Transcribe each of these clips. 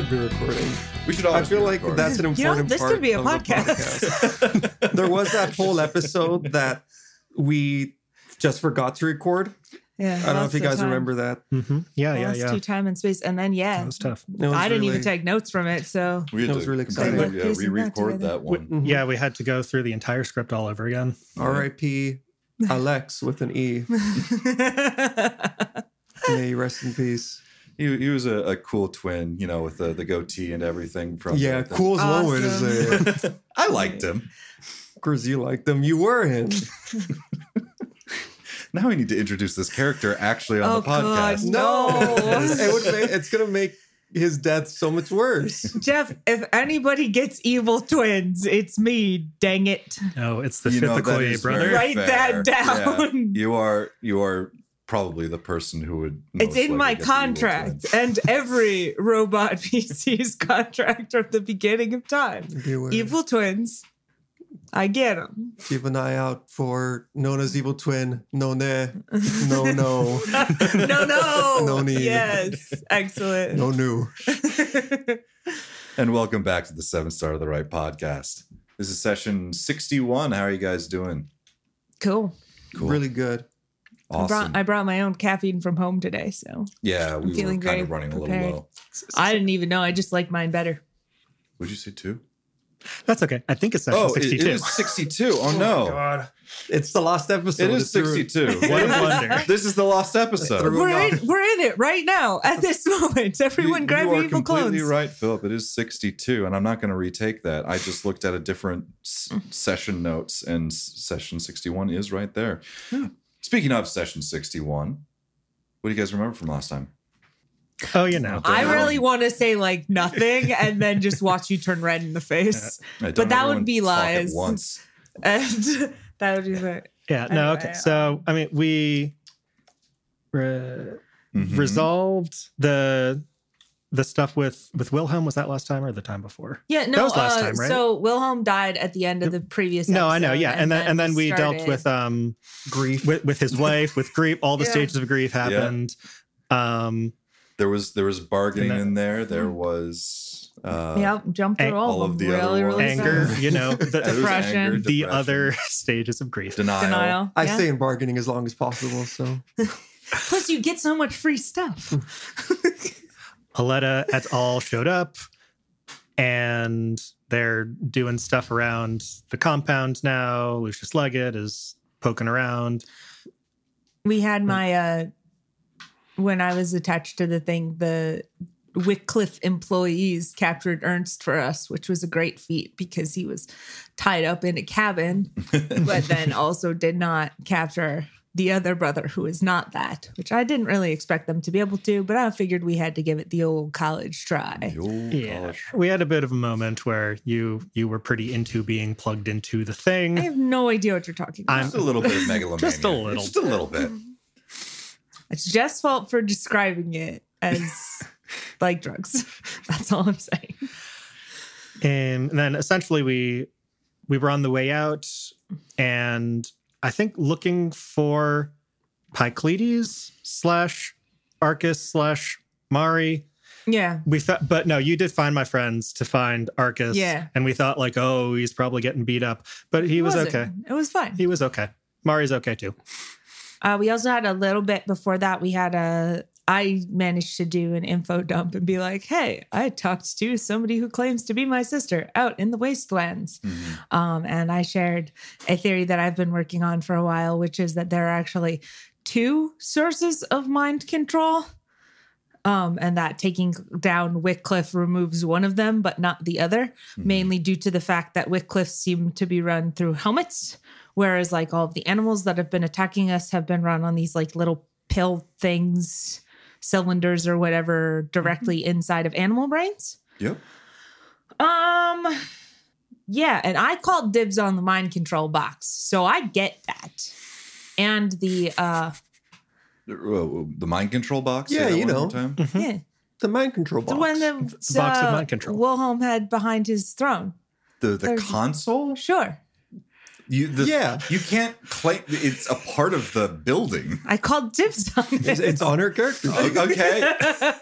should be recording. We should I feel be like recording. that's an important You know, important this part could be a of the podcast. there was that whole episode that we just forgot to record. Yeah, I don't know if you guys remember that. hmm Yeah, yeah, Lost yeah. to time and space, and then yeah, That was tough. It was I didn't even take notes from it. So We had That was to really completely, exciting. Yeah, Piecing that re-record together. that one. Mhm. Yeah, we had to go through the entire script all over again. R.I.P. Alex with an E. May you rest in peace. He, he was a, a cool twin, you know, with the, the goatee and everything. From Yeah, the, coolest one way Awesome. say it. I liked him. Of course, you liked him. You were him. Now we need to introduce this character actually on Oh, the podcast. God. No. it would make, it's gonna make his death so much worse. Jeff, if anybody gets evil twins, it's me. Dang it! Oh, it's the You know, that Fifth is brother. very Write that down. Yeah. You are you are probably the person who would. It's in my likely get the evil contract and every robot PC's contract from the beginning of time. Beware. Evil twins, I get them. Keep an eye out for Nona's evil twin. No, ne. No, no. no, no, No need. Yes, excellent. No, new. And welcome back to the Seven Star of the Right podcast. This is session sixty-one. How are you guys doing? cool. Cool. Really good. I awesome. brought, I brought my own caffeine from home today, so yeah, we were feeling kind very of running a little low. I didn't even know. I just like mine better. Would you say two? That's okay. I think it's session Oh, 62. it is sixty-two. Oh no, oh, God. It's the last episode. it is sixty-two. What a blunder. this is the last episode. We're in, we're in it right now at this moment. Everyone, you, grab you your are evil completely clones. right, Philip. It is 62, and I'm not going to retake that. I just looked at a different s- session notes, and session 61 is right there. Hmm. Speaking of session 61, what do you guys remember from last time? Oh, you know. I Don't really want to say like nothing and then just watch you turn red in the face. Hey, don't But that would be lies. once. And that would be like, Yeah, no, Anyway, okay. So, I mean, we re- Mhm. resolved the the stuff with with Wilhelm. Was that last time or the time before? yeah, no. That was last uh, time, right? So Wilhelm died at the end of the previous. No, I know. Yeah, and then and then we dealt with um Grief. with, with his wife, with grief. All the Yeah. stages of grief happened. Um, There was there was bargaining And that- in there. There was uh, Yep, jumped through Ang- all, all of of them. the other really, really anger, fast. you know, the, Depression. anger, the other stages of grief. denial. Denial. I yeah. stay in bargaining as long as possible. So Plus, you get so much free stuff. Aletta et al. showed up and they're doing stuff around the compound now. Lucius Leggett is poking around. we had my uh when I was attached to the thing, the Wycliffe employees captured Ernst for us, which was a great feat because he was tied up in a cabin, but then also did not capture the other brother who is not that, which I didn't really expect them to be able to, but I figured we had to give it the old college try. The old Yeah. college. We had a bit of a moment where you you were pretty into being plugged into the thing. I have no idea what you're talking about. I'm- Just a little bit of megalomania. Just a little Just a little bit. Mm-hmm. It's Jeff's fault for describing it as like drugs. That's all I'm saying. And then essentially we we were on the way out and I think looking for Pycleides slash Arcus slash Mari. Yeah. We thought, but no, you did find my friends to find Arcus. Yeah. And we thought, like, oh, he's probably getting beat up. But he was wasn't. okay. It was fine. He was okay. Mari's okay too. Uh, we also had a little bit before that. We had a. I managed to do an info dump and be like, "Hey, I talked to somebody who claims to be my sister out in the wastelands," Mhm. um, and I shared a theory that I've been working on for a while, which is that there are actually two sources of mind control. Um, and that taking down Wycliffe removes one of them, but not the other, mainly due to the fact that Wycliffe seem to be run through helmets, whereas like all of the animals that have been attacking us have been run on these like little pill things, cylinders or whatever, directly inside of animal brains. Yep. Um, yeah, and I called dibs on the mind control box, so I get that. And the uh, Uh, The mind control box. Yeah, you one more know. time? yeah, the mind control box. the box. one that box of uh, mind control. Wilhelm had behind his throne. The the There's- console. Sure. You, the, Yeah. You can't claim it's a part of the building. I called dibs on it. It's, it's on her character. O- Okay.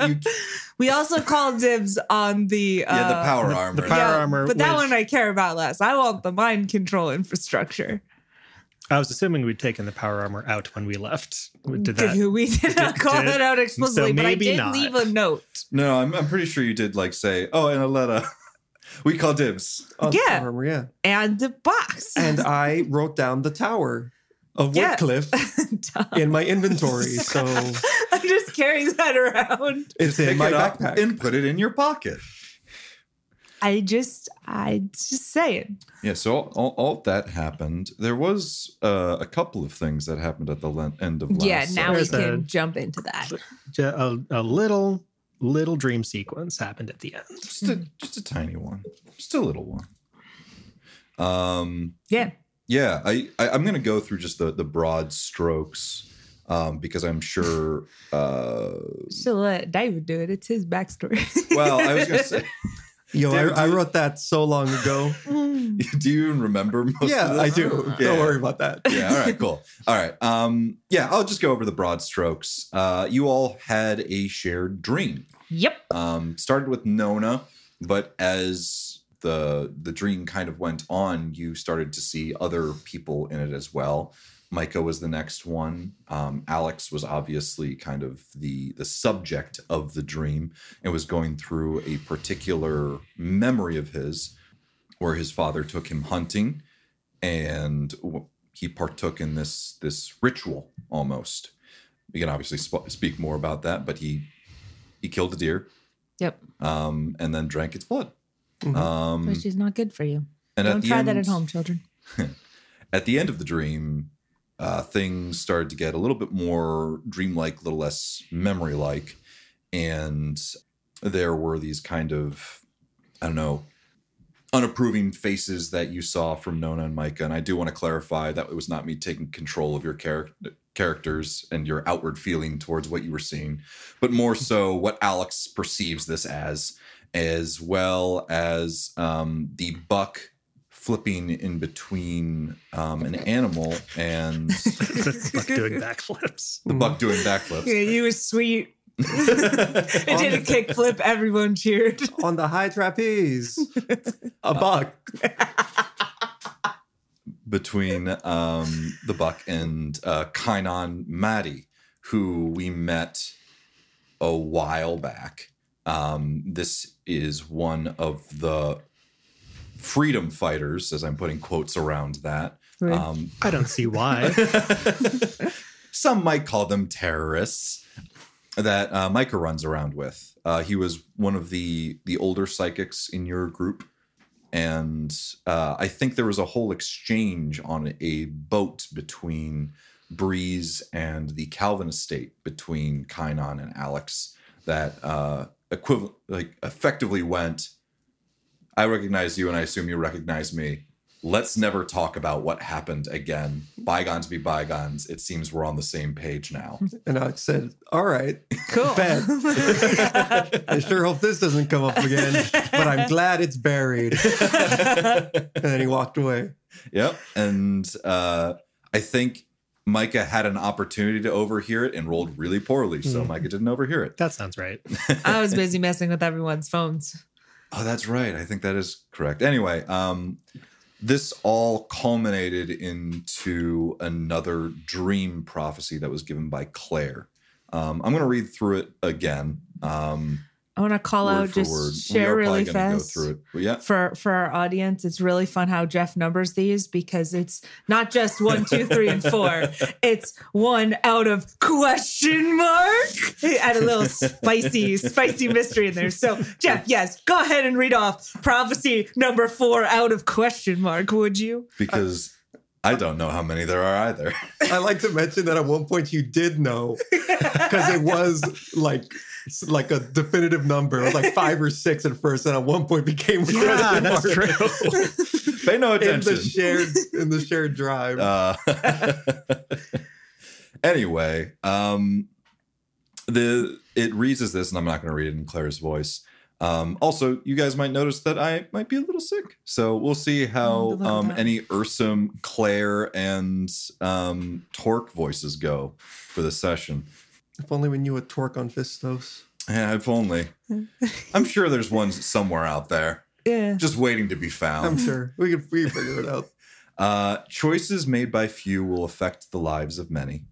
You, we also called dibs on the uh, yeah, the power armor. the power- yeah, armor, but that which- one I care about less. I want the mind control infrastructure. I was assuming we'd taken the power armor out when we left. We did that. we did not call did- it out explicitly, so but I did not. leave a note. no, I'm, I'm pretty sure you did like say, oh, and Aletta, we call dibs. On Yeah. armor, yeah. And the box. And I wrote down the tower of Yeah. Woodcliff in my inventory. So I'm just carrying that around. it's in Pick my it up backpack. and put it in your pocket. I just, I just say it. Yeah, so all, all, all that happened. There was uh, a couple of things that happened at the le- end of last. Yeah, now we There's can a- jump into that. Ju- A, a little little dream sequence happened at the end. just a just a tiny one, just a little one. Um, Yeah. yeah, I, I I'm gonna go through just the the broad strokes, um, because I'm sure. Uh, So let David do it. It's his backstory. well, I was gonna say, Yo, Derek, I, I wrote that so long ago. do you even remember most? of yeah. I do. Yeah. Don't worry about that. yeah. All right. Cool. All right. Um. Yeah. I'll just go over the broad strokes. Uh. You all had a shared dream. yep. Um. Started with Nona, but as the the dream kind of went on, you started to see other people in it as well. Micah was the next one. Um, Alix was obviously kind of the the subject of the dream and was going through a particular memory of his, where his father took him hunting, and he partook in this this ritual almost. We can obviously sp- speak more about that, but he he killed a deer Yep. um, and then drank its blood. Mhm. Um, Which is not good for you. and Don't try end, that at home, children. At the end of the dream, uh, things started to get a little bit more dreamlike, a little less memory-like, and there were these kind of, I don't know, unapproving faces that you saw from Nona and Micah. And I do want to clarify that it was not me taking control of your char- characters and your outward feeling towards what you were seeing, but more so what Alix perceives this as, as well as um, the buck flipping in between um, an animal and It's like doing backflips. the buck doing backflips. Yeah, you were sweet. it did a kickflip. Everyone cheered. On the high trapeze, a buck. between um, the Buck and uh, Kainan Maddie, who we met a while back. Um, this is one of the freedom fighters, as I'm putting quotes around that. Right. Um, I don't see why. some might call them terrorists that uh, Micah runs around with. Uh, he was one of the the older psychics in your group, and uh, I think there was a whole exchange on a boat between Breeze and the Calvin estate between Kainon and Alix that uh, equivalent like effectively went. I recognize you, and I assume you recognize me. Let's never talk about what happened again. Bygones be bygones. It seems we're on the same page now. And I said, All right, Cool. bet. I sure hope this doesn't come up again, but I'm glad it's buried. And then he walked away. Yep. And uh, I think Micah had an opportunity to overhear it and rolled really poorly. So Hmm. Micah didn't overhear it. that sounds right. I was busy messing with everyone's phones. Oh, that's right. I think that is correct. Anyway, um, this all culminated into another dream prophecy that was given by Claire. Um, I'm going to read through it again. Um, I want to call word out, just word. share really fast. Go through it. But yeah. For for our audience, it's really fun how Jeff numbers these because it's not just one, two, three, and four. It's one out of question mark. Add a little spicy, spicy mystery in there. So, Jeff, yes, go ahead and read off prophecy number four out of question mark, would you? Because I don't know how many there are either. I like to mention that at one point you did know because it was like like a definitive number, it was like five or six at first, and at one point became Yeah, question that's mark true. Pay no in attention. the shared in the shared drive. Uh, anyway, um, the it reads as this, and I'm not going to read it in Claire's voice. Um, also, you guys might notice that I might be a little sick. So we'll see how um, any Ursum, Claire, and um, Torque voices go for the session. If only we knew a torque on Fistos. Yeah, if only. I'm sure there's one somewhere out there, Yeah. just waiting to be found. I'm sure we can we can figure it out. Uh, choices made by few will affect the lives of many.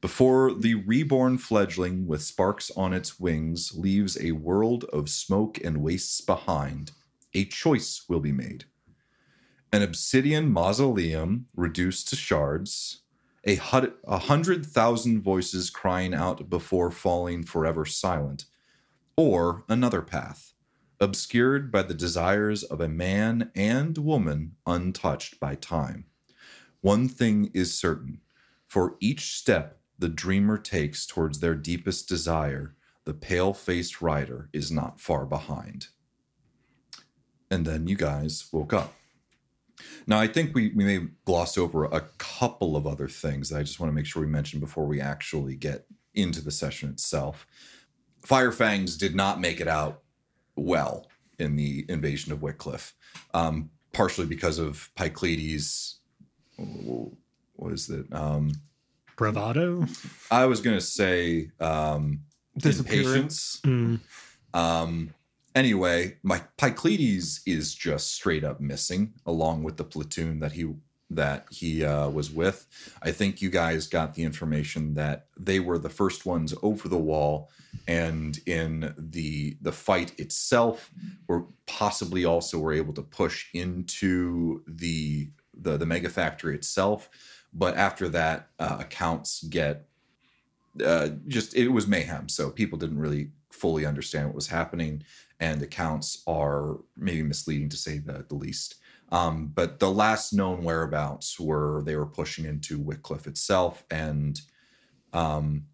Before the reborn fledgling with sparks on its wings leaves a world of smoke and wastes behind, a choice will be made. An obsidian mausoleum reduced to shards, a, hundred thousand voices crying out before falling forever silent, or another path, obscured by the desires of a man and woman untouched by time. One thing is certain for each step the dreamer takes towards their deepest desire, the pale faced rider is not far behind. And then you guys woke up. Now, I think we, we may have glossed over a couple of other things that I just want to make sure we mention before we actually get into the session itself. Firefangs did not make it out well in the invasion of Wycliffe, um, partially because of Pycleides. What is it? Um, Bravado. I was going to say um, Disappearance. impatience. Mm. Um, anyway, my Pycleides is just straight up missing, along with the platoon that he that he uh, was with. I think you guys got the information that they were the first ones over the wall, and in the the fight itself, were possibly also were able to push into the the the mega factory itself. But after that, uh, accounts get uh, just it was mayhem. So people didn't really fully understand what was happening, and accounts are maybe misleading to say the, the least. Um, but the last known whereabouts were they were pushing into Wycliffe itself, and um,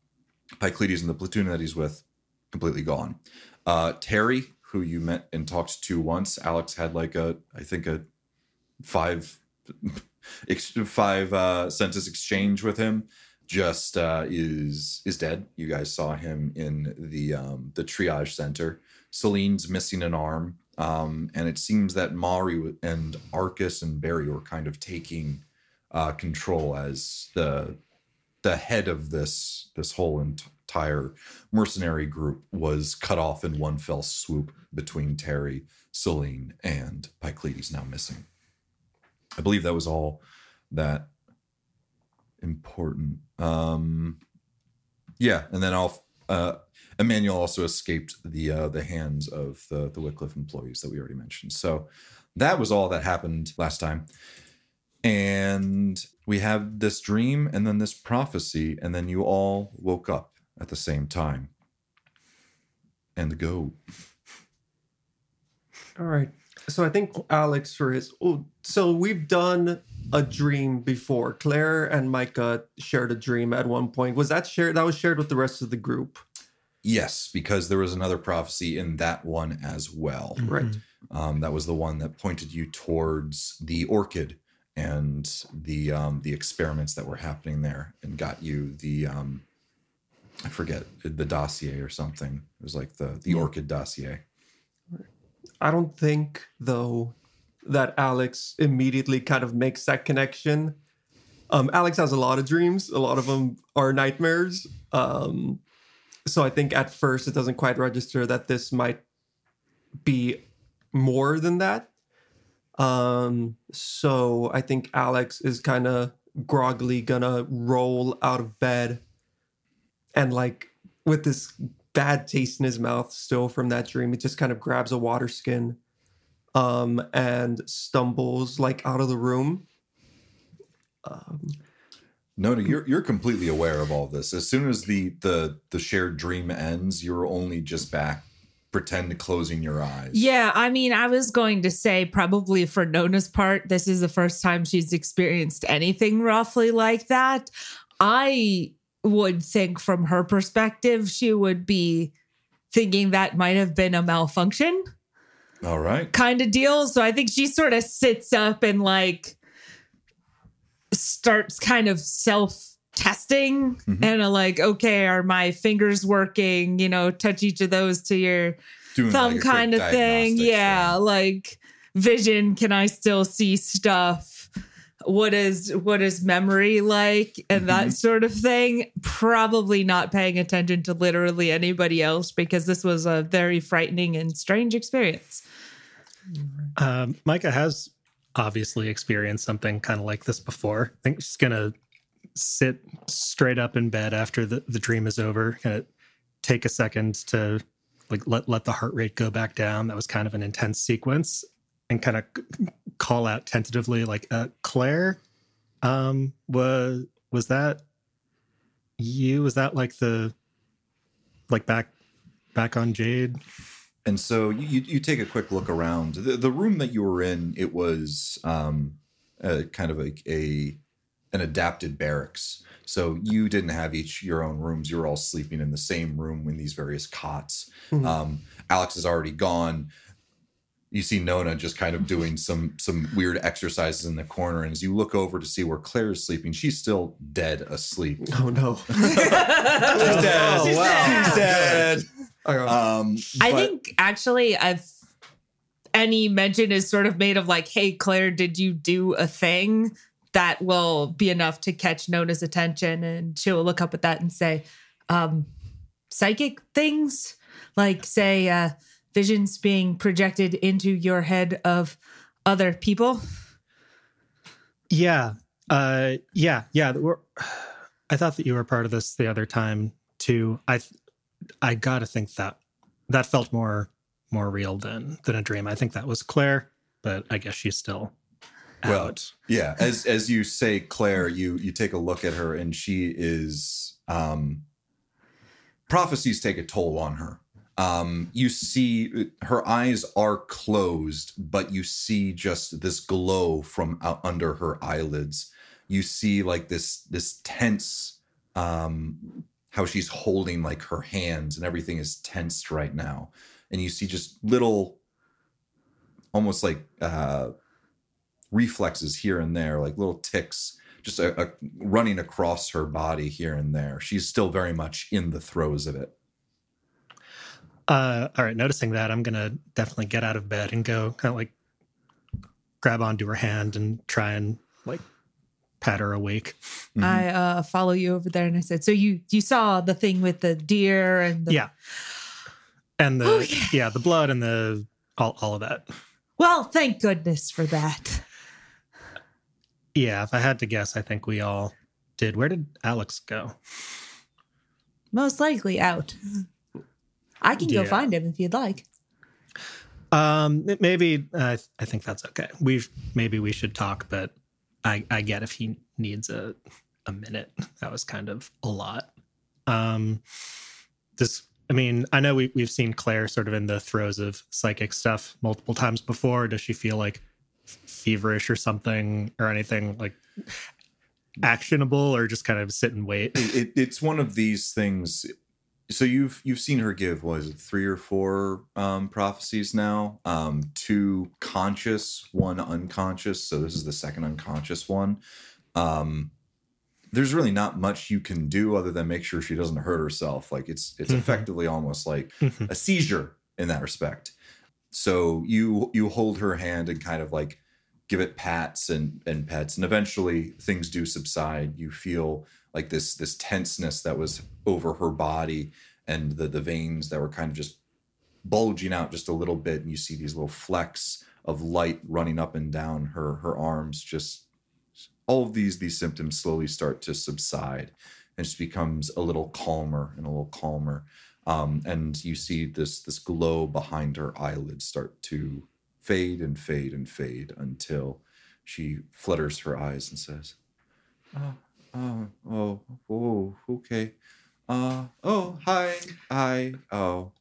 Pycleides and the platoon that he's with completely gone. Uh, Terry, who you met and talked to once, Alix had like a I think a five five uh, sentence exchange with him just uh, is is dead. You guys saw him in the um, the triage center. Celine's missing an arm, um, and it seems that Mari and Arcus and Barry were kind of taking uh, control as the the head of this this whole entire mercenary group was cut off in one fell swoop between Terry, Celine, and Pycleides now missing. I believe that was all that important. Um, yeah, and then I'll, uh, Emmanuel also escaped the uh, the hands of the the Wycliffe employees that we already mentioned. So that was all that happened last time. And we have this dream and then this prophecy, and then you all woke up at the same time. And go. All right. So I think Alix for his. Oh, so we've done a dream before. Claire and Micah shared a dream at one point. Was that shared? That was shared with the rest of the group, Yes, because there was another prophecy in that one as well. right? Um, that was the one that pointed you towards the orchid and the um, the experiments that were happening there, and got you the um, I forget the dossier or something. It was like the the orchid dossier. I don't think though that Alix immediately kind of makes that connection. Um, Alix has a lot of dreams. A lot of them are nightmares. Um, so I think at first it doesn't quite register that this might be more than that. Um, so I think Alix is kind of groggily gonna roll out of bed and like with this bad taste in his mouth still from that dream, it just kind of grabs a water skin um and stumbles like out of the room. Um, No, no, you're you're completely aware of all this. As soon as the the the shared dream ends, you're only just back pretend to closing your eyes. Yeah, I mean, I was going to say probably for Nona's part, this is the first time she's experienced anything roughly like that. I would think from her perspective, she would be thinking that might have been a malfunction All right. kind of deal. So I think she sort of sits up and like starts kind of self testing Mhm. and uh, like, okay, are my fingers working? You know, touch each of those to your Doing thumb like kind of thing. Yeah, thing. like vision. Can I still see stuff? What is what is memory like, and Mm-hmm. that sort of thing. Probably not paying attention to literally anybody else because this was a very frightening and strange experience. Um, Micah has obviously experienced something kind of like this before. I think she's gonna sit straight up in bed after the, the dream is over. Gonna take a second to like let let the heart rate go back down. That was kind of an intense sequence, and kind of call out tentatively like uh, Claire. Um, was was that you? Was that like the like back back on Jade? And so you, you, take a quick look around the, the room that you were in. It was um, a, kind of a, a an adapted barracks. So you didn't have each your own rooms. You were all sleeping in the same room in these various cots. Mhm. Um, Alix is already gone. You see Nona just kind of doing some some weird exercises in the corner, and as you look over to see where Claire is sleeping, she's still dead asleep. Oh no. She's dead. She's dead. She's dead. Okay. Um, I but- think actually, I've any mention is sort of made of like, "Hey, Claire, did you do a thing?" That will be enough to catch Nona's attention, and she will look up at that and say, um, "Psychic things, like say uh, visions being projected into your head of other people." Yeah. Uh yeah, yeah. We're, I thought that you were part of this the other time too. I I got to think that that felt more more real than than a dream. I think that was Claire, but I guess she's still Well. Yeah, as as you say, Claire, you you take a look at her, and she is um, prophecies take a toll on her. Um, you see, her eyes are closed, but you see just this glow from out under her eyelids. You see like this this tense, um, how she's holding like her hands, and everything is tensed right now. And you see just little, almost like uh, reflexes here and there, like little ticks, just a, a running across her body here and there. She's still very much in the throes of it. Uh all right, noticing that, I'm going to definitely get out of bed and go kind of like grab onto her hand and try and like pat her awake. Mhm. I uh, follow you over there, and I said, "So you you saw the thing with the deer and the Yeah. And the Okay. yeah, the blood and the all all of that. Well, thank goodness for that." Yeah, if I had to guess, I think we all did. Where did Alix go? Most likely out. I can go find him if you'd like. Um, maybe uh, I think that's okay. We maybe we should talk, but I I get if he needs a a minute. That was kind of a lot. Um, this I mean I know we we've seen Claire sort of in the throes of psychic stuff multiple times before. Does she feel like feverish or something or anything like actionable or just kind of sit and wait? It, it, it's one of these things. So you've you've seen her give what is it three or four um, prophecies now? Um, two conscious, one unconscious. So this is the second unconscious one. Um, there's really not much you can do other than make sure she doesn't hurt herself. Like it's it's Mhm. effectively almost like Mhm. a seizure in that respect. So you you hold her hand and kind of like give it pats and and pets, and eventually things do subside. You feel like this this tenseness that was over her body and the the veins that were kind of just bulging out just a little bit, and you see these little flecks of light running up and down her her arms. Just all of these these symptoms slowly start to subside, and just becomes a little calmer and a little calmer um, and you see this this glow behind her eyelids start to fade and fade and fade until she flutters her eyes and says, "Oh, oh, oh, oh, okay. Uh, oh, hi, hi. Oh,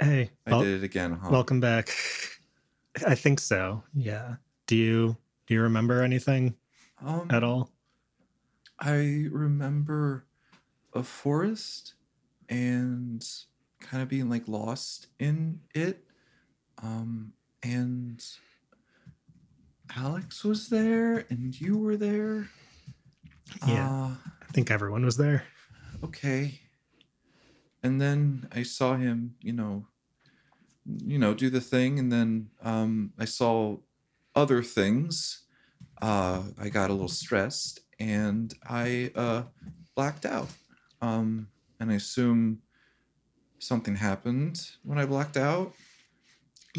Hey, I wel- did it again, huh? welcome back. I think so. Yeah. Do you do you remember anything um, at all? I remember a forest and kind of being like lost in it. Um, and Alix was there and you were there. Yeah. Uh, I think everyone was there. okay. And then I saw him, you know, you know, do the thing, and then um, I saw other things. Uh, I got a little stressed, and I uh, blacked out. Um, and I assume something happened when I blacked out.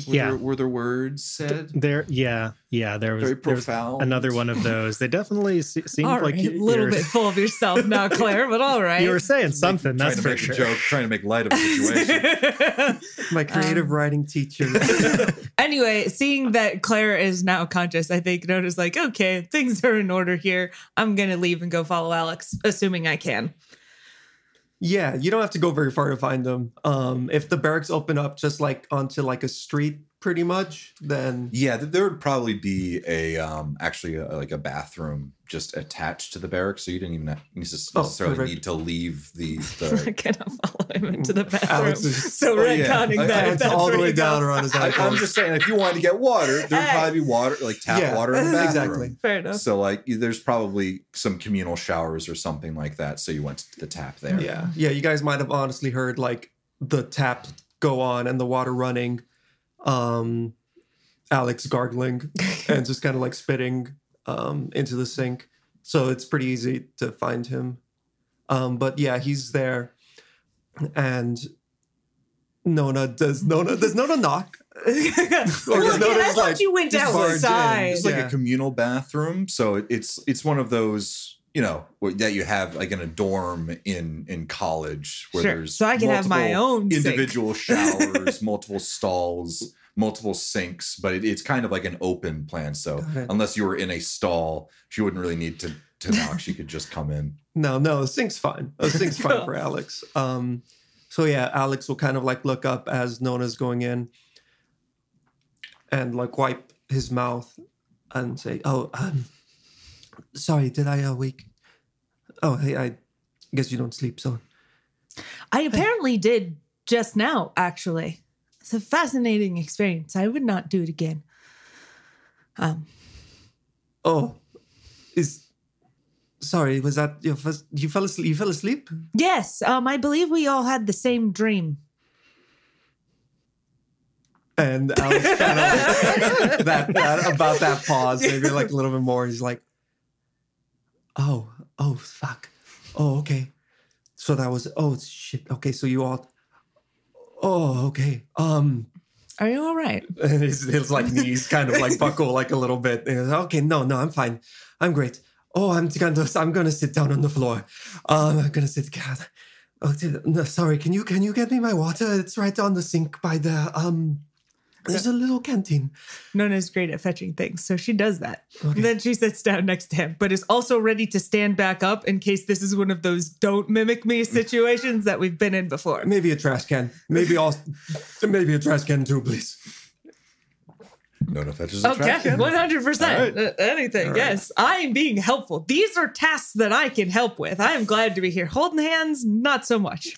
Were Yeah. there, were there words said? There, yeah, yeah. There was, Very there was profound. another one of those. They definitely se- seemed All like right, you, a little bit full of yourself now, Claire, but all right. you were saying something. trying That's for sure. a joke, trying to make light of the situation. My um, creative writing teacher. anyway, seeing that Claire is now conscious, I think Nona's like, okay, things are in order here. I'm gonna leave and go follow Alix, assuming I can. Yeah, you don't have to go very far to find them. Um, if the barracks open up just like onto like a street, pretty much, then Yeah, there would probably be a um actually a, like a bathroom just attached to the barracks, so you didn't even have- necess- Oh, necessarily need to leave the I'm the. not gonna follow him into the bathroom. Alix is- so Oh, yeah. retconning I- that. I- that's all the way you go. down around his I. I'm just saying, if you wanted to get water, there'd Hey. probably be water, like tap Yeah, water in the bathroom. exactly. Fair enough. So like, there's probably some communal showers or something like that. So you went to the tap there. Yeah, yeah. You guys might have honestly heard like the tap go on and the water running, um, Alix gargling and just kind of like spitting um, into the sink. So it's pretty easy to find him. Um, but yeah, he's there, and Nona does Nona does Nona knock? Or does Look, Nona I just, thought like, you went just barge in? outside. It's like Yeah. a communal bathroom. So it's it's one of those you know that you have like in a dorm in in college where Sure. there's So I can have my own individual showers, multiple stalls, multiple sinks, but it, it's kind of like an open plan. So unless you were in a stall, she wouldn't really need to to knock. She could just come in. No, no, the sink's fine. The sink's fine for Alix. Um, so yeah, Alix will kind of like look up as Nona's going in and like wipe his mouth and say, "Oh, um, sorry, did I uh, wake? Oh, hey, I guess you don't sleep, so I apparently did just now, actually. It's a fascinating experience. I would not do it again. Um, oh, is sorry, was that your first? You fell asleep? You fell asleep? yes, um, I believe we all had the same dream. And Alix kind of that, that about that pause, maybe like a little bit more. He's like, "Oh, oh, fuck, oh, okay." So that was oh shit. Okay, so you all, oh, okay. Um, Are you all right? and his, his like knees kind of like buckle like a little bit. And like, okay, no, no, I'm fine. I'm great. Oh, I'm gonna I'm gonna sit down on the floor. Um, I'm gonna sit. God, oh, no, sorry. Can you can you get me my water? It's right on the sink by the um. There's a little canteen. Nona's great at fetching things, so she does that. Okay. And then she sits down next to him, but is also ready to stand back up in case this is one of those don't mimic me situations that we've been in before. Maybe a trash can. Maybe all. maybe a trash can too, please. No, no fetches a Okay, trash can. one hundred percent. Uh, anything, All right. yes. I am being helpful. These are tasks that I can help with. I am glad to be here. Holding hands, not so much.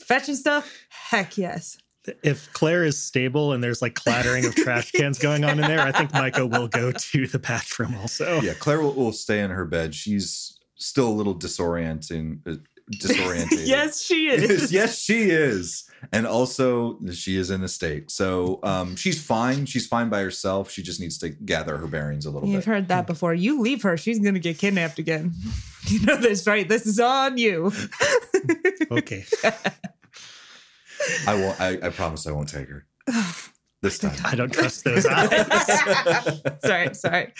Fetching stuff, heck yes. If Claire is stable and there's like clattering of trash cans going on in there, I think Micah will go to the bathroom also. Yeah, Claire will, will stay in her bed. She's still a little disorienting. Uh, disoriented. Yes, she is. yes, she is. And also, she is in a state. So um, she's fine. She's fine by herself. She just needs to gather her bearings a little bit. You've heard that before. You leave her, she's gonna get kidnapped again. You know this, right? This is on you. Okay. I won't. I, I promise I won't take her this time. I don't trust those eyes. sorry, sorry.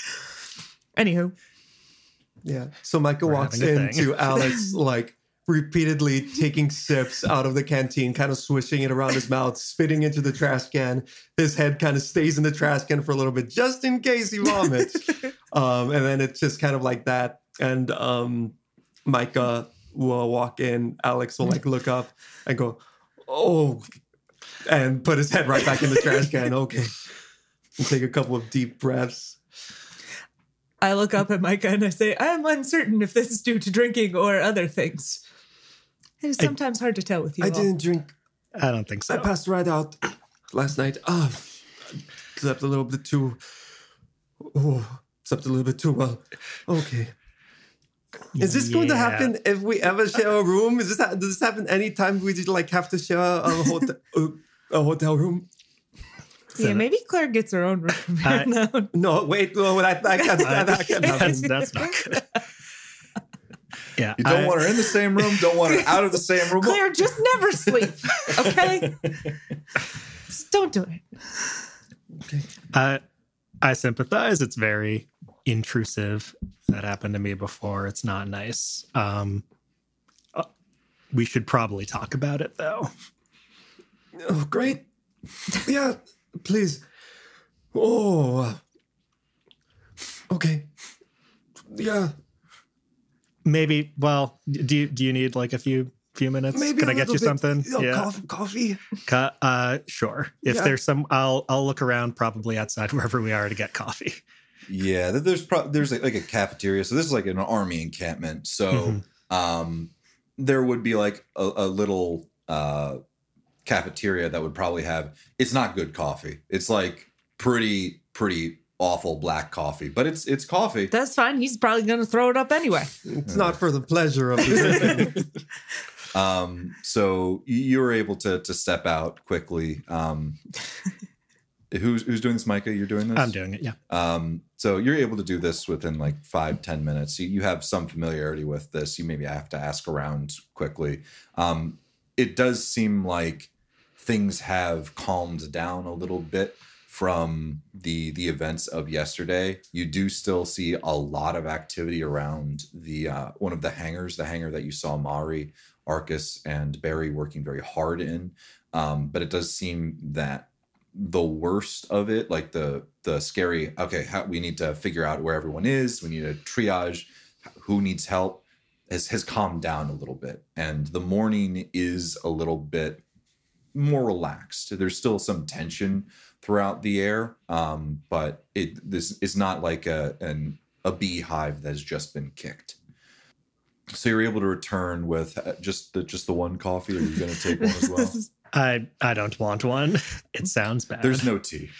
Anywho, Yeah. So Micah We're walks having a thing. into Alix like repeatedly taking sips out of the canteen, kind of swishing it around his mouth, spitting into the trash can. His head kind of stays in the trash can for a little bit, just in case he vomits. um, and then it's just kind of like that. And um, Micah will walk in. Alix will like look up and go, "Oh," and put his head right back in the trash can. Okay. And take a couple of deep breaths. I look up at Micah and I say, I am uncertain if this is due to drinking or other things. It is I- sometimes hard to tell with you. I all. didn't drink I don't think so. I passed right out last night. Ah, slept a little bit too. Oh, slept a little bit too well. Okay. Is this going to happen if we ever share a room? Is this ha- does this happen anytime we just like have to share a hotel a hotel room? Yeah, maybe Claire gets her own room from I- now. No, wait. No, that, that, that, that, that can't that's, happen. that's not good. Yeah, You don't I- want her in the same room. Don't want her out of the same room. Claire, just never sleep. Okay? Just don't do it. I I sympathize. It's very intrusive. That happened to me before. It's not nice. Um, uh, we should probably talk about it though. Oh, great. Yeah, please. Oh. Okay. Yeah. Maybe. Well, do you, do you need like a few few minutes? Maybe Can I get you something? yeah. Coffee. coffee. Uh, sure. If Yeah. there's some, I'll I'll look around probably outside wherever we are to get coffee. Yeah, there's pro- there's like, like a cafeteria. So this is like an army encampment. So Mhm. um, there would be like a, a little uh, cafeteria that would probably have. It's not good coffee. It's like pretty pretty awful black coffee, but it's it's coffee. That's fine. He's probably going to throw it up anyway. It's not for the pleasure of the. Um, so you, you were able to to step out quickly. Um, who's who's doing this, Micah? You're doing this. I'm doing it. Yeah. Um, so you're able to do this within like five, 10 minutes. You, have some familiarity with this. You maybe have to ask around quickly. Um, it does seem like things have calmed down a little bit from the the events of yesterday. You do still see a lot of activity around the uh, one of the hangars, the hangar that you saw Mari, Arcus, and Barry working very hard in. Um, but it does seem that the worst of it, like the the scary. Okay, how, we need to figure out where everyone is. We need to triage who needs help. Has has calmed down a little bit, and the morning is a little bit more relaxed. There's still some tension throughout the air, um, but it this is not like a an a beehive that has just been kicked. So you're able to return with uh, just the just the one coffee. Or you're you going to take one as well? I I don't want one. It sounds bad. There's no tea.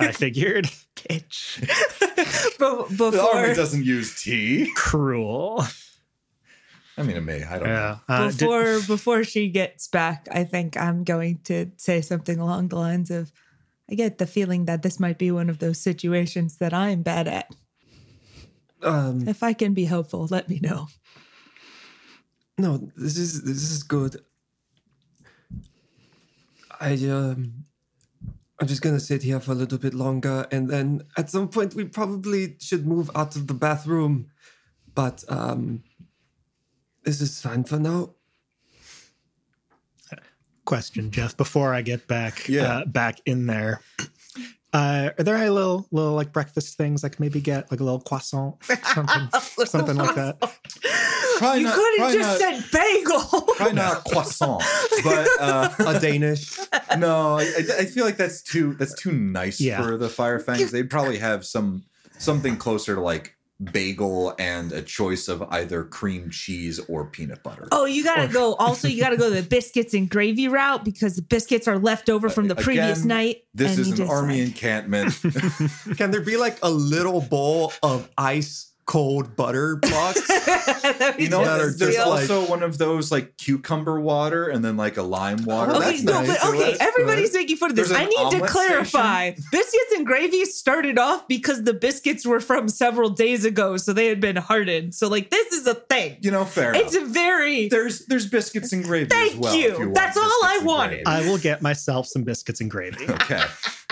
I figured. Bitch. Be- The army doesn't use tea. Cruel. I mean, it may. I don't know. Yeah. Uh, did- before before she gets back, I think I'm going to say something along the lines of I get the feeling that this might be one of those situations that I'm bad at. Um, If I can be helpful, let me know. no, this is this is good. I um, I'm just gonna sit here for a little bit longer, and then at some point we probably should move out of the bathroom. But um, this is fine for now. question, Jeff, before I get back Yeah. uh, back in there. Uh, are there any little little like breakfast things I can maybe get like a little croissant, something, something like that? Probably you could have just not- said bagel. Probably not croissant, but uh, A Danish. no, I, I I feel like that's too that's too nice Yeah. for the Fire Fangs. They'd probably have some something closer to like bagel and a choice of either cream cheese or peanut butter. Oh, you gotta go. Also, you gotta go the biscuits and gravy route because the biscuits are left over from the uh, previous Again, night. This is an army like- encampment. Can there be like a little bowl of ice cold butter blocks? You know, That are just there's just like- also one of those like cucumber water and then like a lime oh, water. Oh, Okay, that's no, nice. but okay, That's everybody's good. making fun of this. I need to omelet clarify. Biscuits and gravy started off because the biscuits were from several days ago, so they had been hardened. So, like, this is a thing. You know, fair It's enough. a very There's there's biscuits and gravy Thank as well. you. if want That's all I wanted. I will get myself some biscuits and gravy. Okay.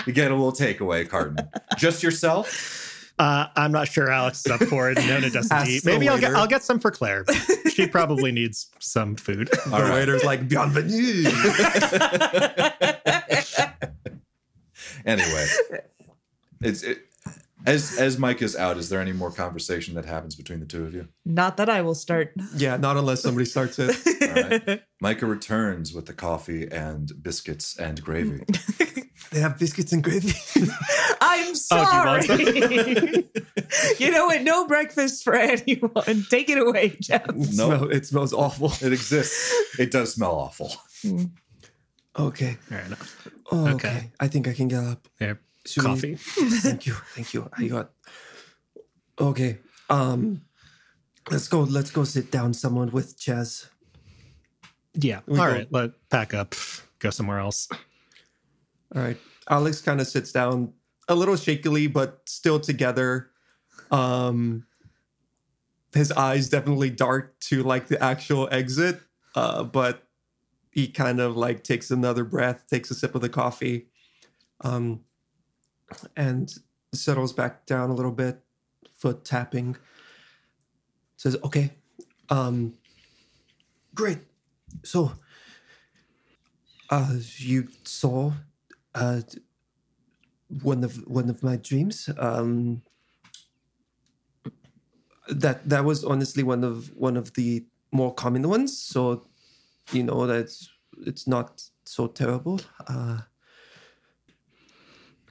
You get a little takeaway carton. Just yourself? Uh, I'm not sure Alix is up for it. Nona doesn't Ask eat. Maybe I'll get. I'll get some for Claire. She probably needs some food. the All right. waiter's like bienvenue. Anyway. It's it, as as Mike is out, is there any more conversation that happens between the two of you? not that I will start. yeah, not unless somebody starts it. All right. Micah returns with the coffee and biscuits and gravy. They have biscuits and gravy. I'm Oh, sorry. do you you know what? No breakfast for anyone. Take it away, Jeff. It, No. smell- it smells awful. It exists. It does smell awful. Okay. Fair enough. Oh, okay. Okay. I think I can get up. Here, Should we- coffee. thank you. Thank you. I got. Okay. Um. Let's go. Let's go sit down. Someone with Chaz. Yeah. We All go- right. Let pack up. Go somewhere else. All right. Alix kind of sits down a little shakily, but still together. Um, his eyes definitely dart to like the actual exit, uh, but he kind of like takes another breath, takes a sip of the coffee, um, and settles back down a little bit, foot tapping. Says, "Okay, um, great. So, uh, you saw uh, one of one of my dreams. Um, that that was honestly one of one of the more common ones. So, you know that's it's not so terrible. Uh,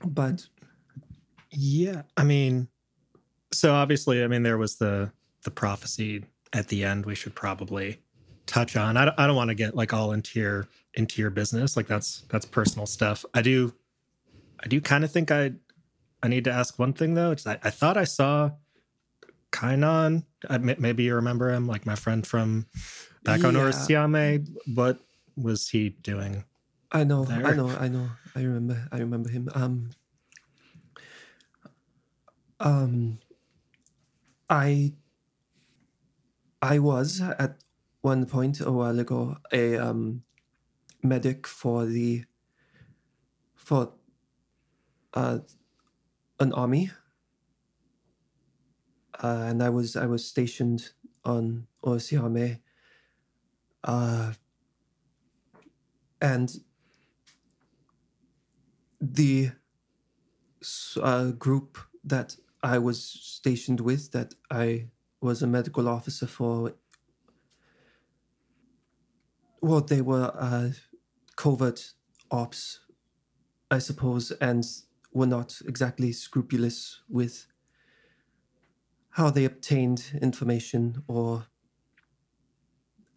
but Yeah, I mean, so obviously, I mean, there was the the prophecy at the end. We should probably touch on. I don't, I don't want to get like all into your into your business. Like that's that's personal stuff. I do, I do kind of think I I need to ask one thing though. It's I, I thought I saw Kainon. I, maybe you remember him, like my friend from back on Yeah. What was he doing? I know, There. I know, I know. I remember, I remember him. Um, um, I, I was at one point a while ago a um, medic for the, for, uh, an army. Uh, and I was I was stationed on Orsiame. Uh, and the uh, group that I was stationed with, that I was a medical officer for, well, they were uh, covert ops, I suppose, and were not exactly scrupulous with how they obtained information or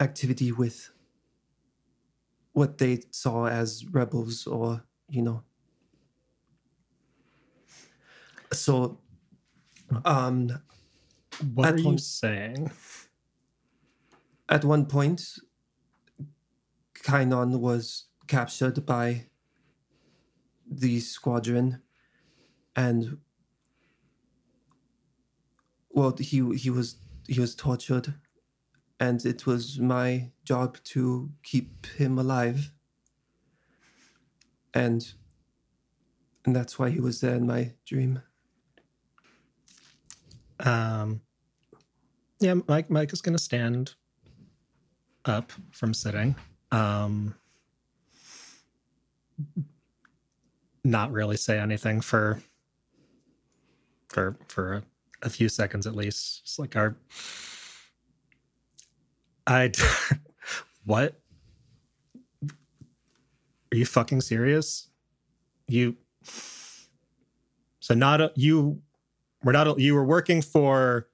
activity with what they saw as rebels or you know so um What At are you saying? at one point kainon was captured by the squadron and well he he was he was tortured and it was my job to keep him alive and and that's why he was there in my dream Um, yeah, Mike. Mike is going to stand up from sitting. Um, not really say anything for for for a, a few seconds at least. It's like our. I. what? Are you fucking serious? You. So not a, you we're not you were working for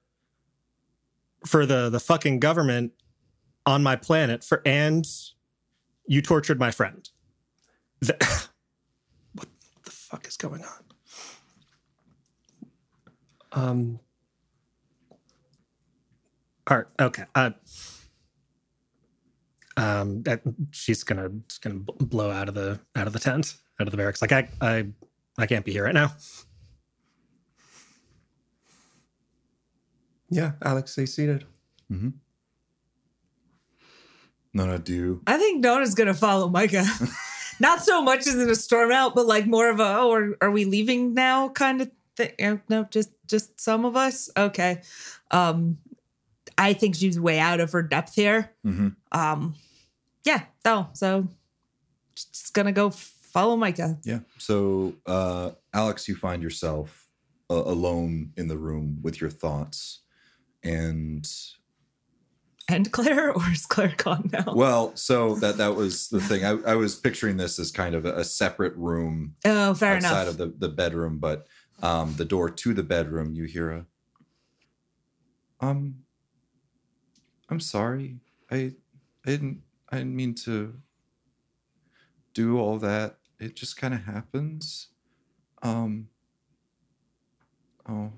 for the the fucking government on my planet for and you tortured my friend. The- what the fuck is going on? Um all right okay uh um that, she's gonna just gonna blow out of the out of the tent out of the barracks. Like i i i can't be here right now. Yeah alex stay seated Nona, do? I think Nona's gonna follow Micah. Not so much as in a storm out, but like more of a oh, are, are we leaving now kind of thing. No, just just some of us. Okay. Um, I think she's way out of her depth here. Mhm. Um, yeah. No, so just gonna go follow Micah. Yeah. So, uh, Alix, you find yourself uh, alone in the room with your thoughts, and And Claire, or is Claire gone now? well, so that that was the thing. I, I was picturing this as kind of a, a separate room oh, fair outside enough. of the, the bedroom, but um, the door to the bedroom, you hear a, um, I'm sorry, I, I didn't, I didn't mean to do all that. It just kind of happens. Um, oh.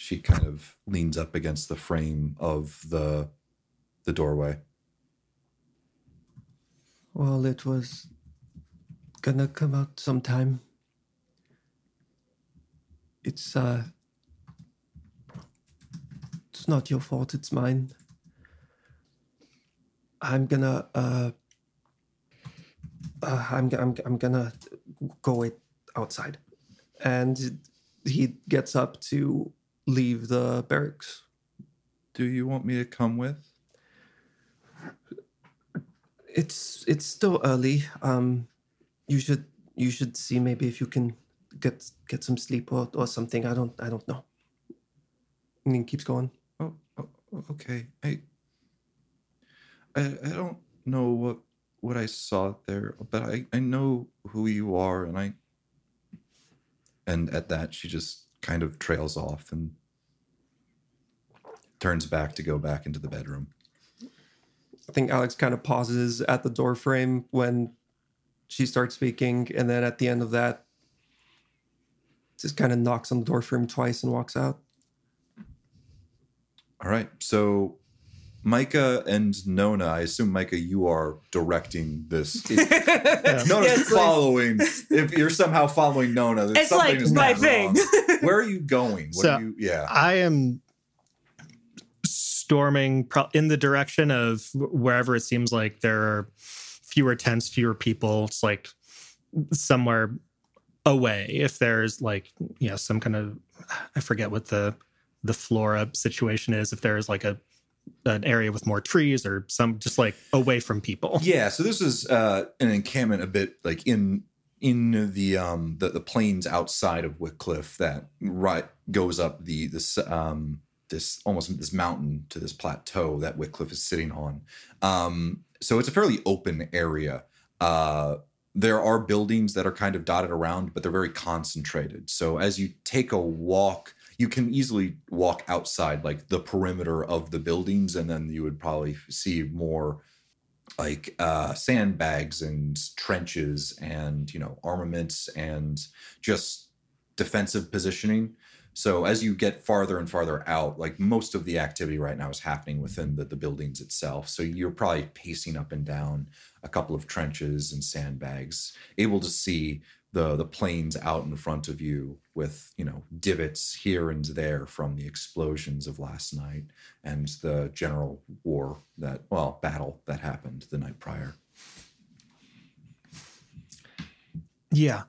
She kind of leans up against the frame of the, the doorway. Well, it was gonna come out sometime. It's uh it's not your fault, it's mine. I'm gonna uh, uh I'm I'm I'm gonna go it outside. And he gets up to leave the barracks. Do you want me to come with? It's it's still early. Um you should you should see maybe if you can get get some sleep or, or something. I don't I don't know. And he keeps going. Oh, oh okay. I, I I don't know what what I saw there, but I I know who you are, and I. And at that, she just kind of trails off and turns back to go back into the bedroom. I think Alix kind of pauses at the door frame when she starts speaking, and then at the end of that, just kind of knocks on the door frame twice and walks out. All right. So, Micah and Nona, I assume Micah, you are directing this. Nona's Yes, please. following. If you're somehow following Nona, It's something like is my not thing. Where are you going? What So- are you? Yeah. I am storming pro- in the direction of wherever it seems like there are fewer tents, fewer people. It's like somewhere away. If there's like, you know, some kind of, I forget what the the flora situation is. If there's like a an area with more trees or some just like away from people. Yeah, so this is uh, an encampment a bit like in in the um the, the plains outside of Wycliffe that right goes up the this um this almost this mountain to this plateau that Wycliffe is sitting on. Um so it's a fairly open area. Uh there are buildings that are kind of dotted around, but they're very concentrated. So as you take a walk, you can easily walk outside like the perimeter of the buildings, and then you would probably see more like uh, sandbags and trenches and you know armaments and just defensive positioning. So as you get farther and farther out, like most of the activity right now is happening within the, the buildings itself. So you're probably pacing up and down a couple of trenches and sandbags, able to see the the plains out in front of you with you know divots here and there from the explosions of last night and the general war that well battle that happened the night prior. Yeah.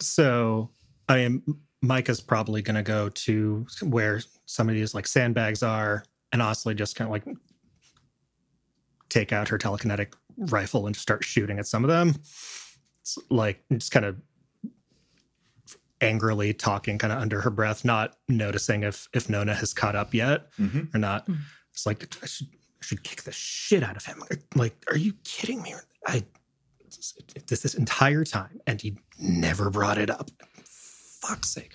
So I am Micah's probably going to go to where some of these like sandbags are and honestly just kind of like take out her telekinetic rifle and start shooting at some of them. It's like just kind of angrily talking kind of under her breath, not noticing if if Nona has caught up yet or not. It's like I should, I should kick the shit out of him. Like, are you kidding me? I this this entire time, and he never brought it up. Fuck's sake.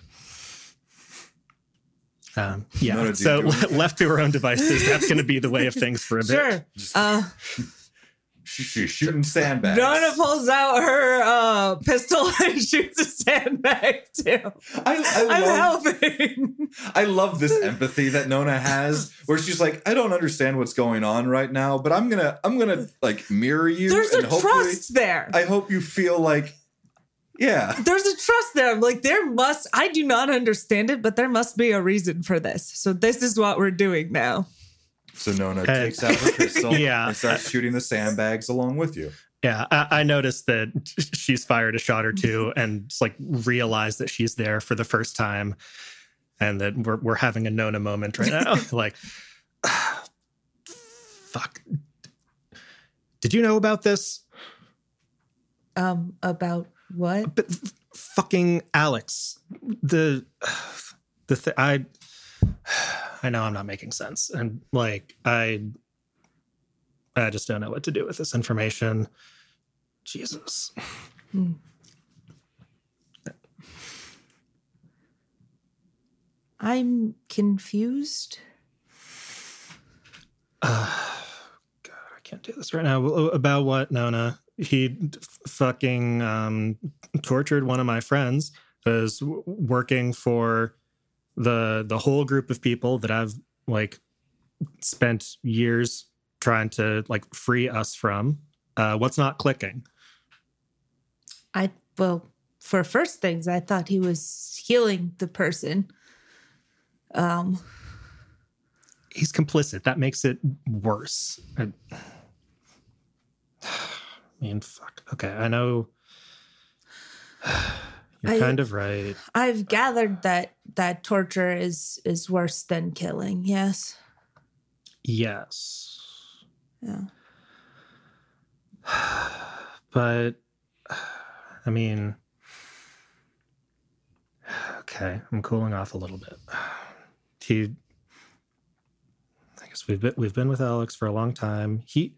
Um, yeah. So left to her own devices, that's going to be the way of things for a bit. Sure. Uh, She- She's shooting sandbags. Nona pulls out her uh, pistol and shoots a sandbag too. I, I I'm helping. I love this empathy that Nona has, where she's like, I don't understand what's going on right now, but I'm gonna I'm gonna like mirror you. There's and a trust there. I hope you feel like, yeah. There's a trust there. Like there must. I do not understand it, but there must be a reason for this. So this is what we're doing now. So Nona Hey. takes out her pistol Yeah. and starts shooting the sandbags along with you. Yeah, I, I noticed that she's fired a shot or two, and just like realized that she's there for the first time, and that we're we're having a Nona moment right now. like, fuck. Did you know about this? Um, about what? But fucking Alix, the the th- I I know I'm not making sense, and like I I just don't know what to do with this information. Jesus. I'm confused. God, I can't do this right now. About what, Nona? He fucking um, tortured one of my friends. Was w- working for the the whole group of people that I've like spent years trying to like free us from. Uh, what's not clicking? I well, for first things, I thought he was healing the person. Um, He's complicit. That makes it worse. I, I mean, fuck. Okay, I know. You're I- kind of right. I've gathered that that torture is is worse than killing. Yes. Yes. Yeah. But I mean, okay, I'm cooling off a little bit. He, I guess we've been we've been with Alix for a long time. He,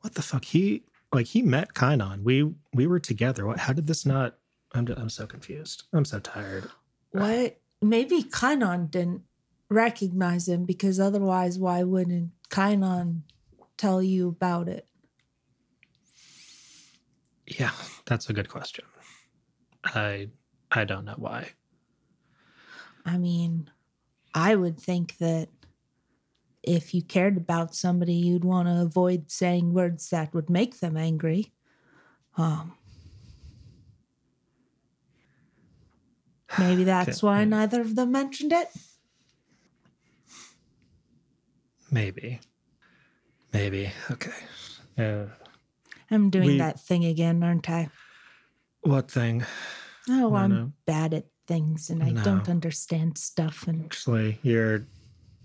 what the fuck? He like he met Kainon. We we were together. What? How did this not? I'm I'm so confused. I'm so tired. What? Maybe Kainon didn't recognize him because otherwise, why wouldn't Kainon tell you about it? Yeah, that's a good question. I I don't know why. I mean, I would think that if you cared about somebody, you'd want to avoid saying words that would make them angry. Um, maybe that's Okay, why neither of them mentioned it. Maybe. Maybe. Okay. Uh, I'm doing We- that thing again, aren't I? what thing? Oh, No, I'm no. bad at things and I No. don't understand stuff. And Actually, you're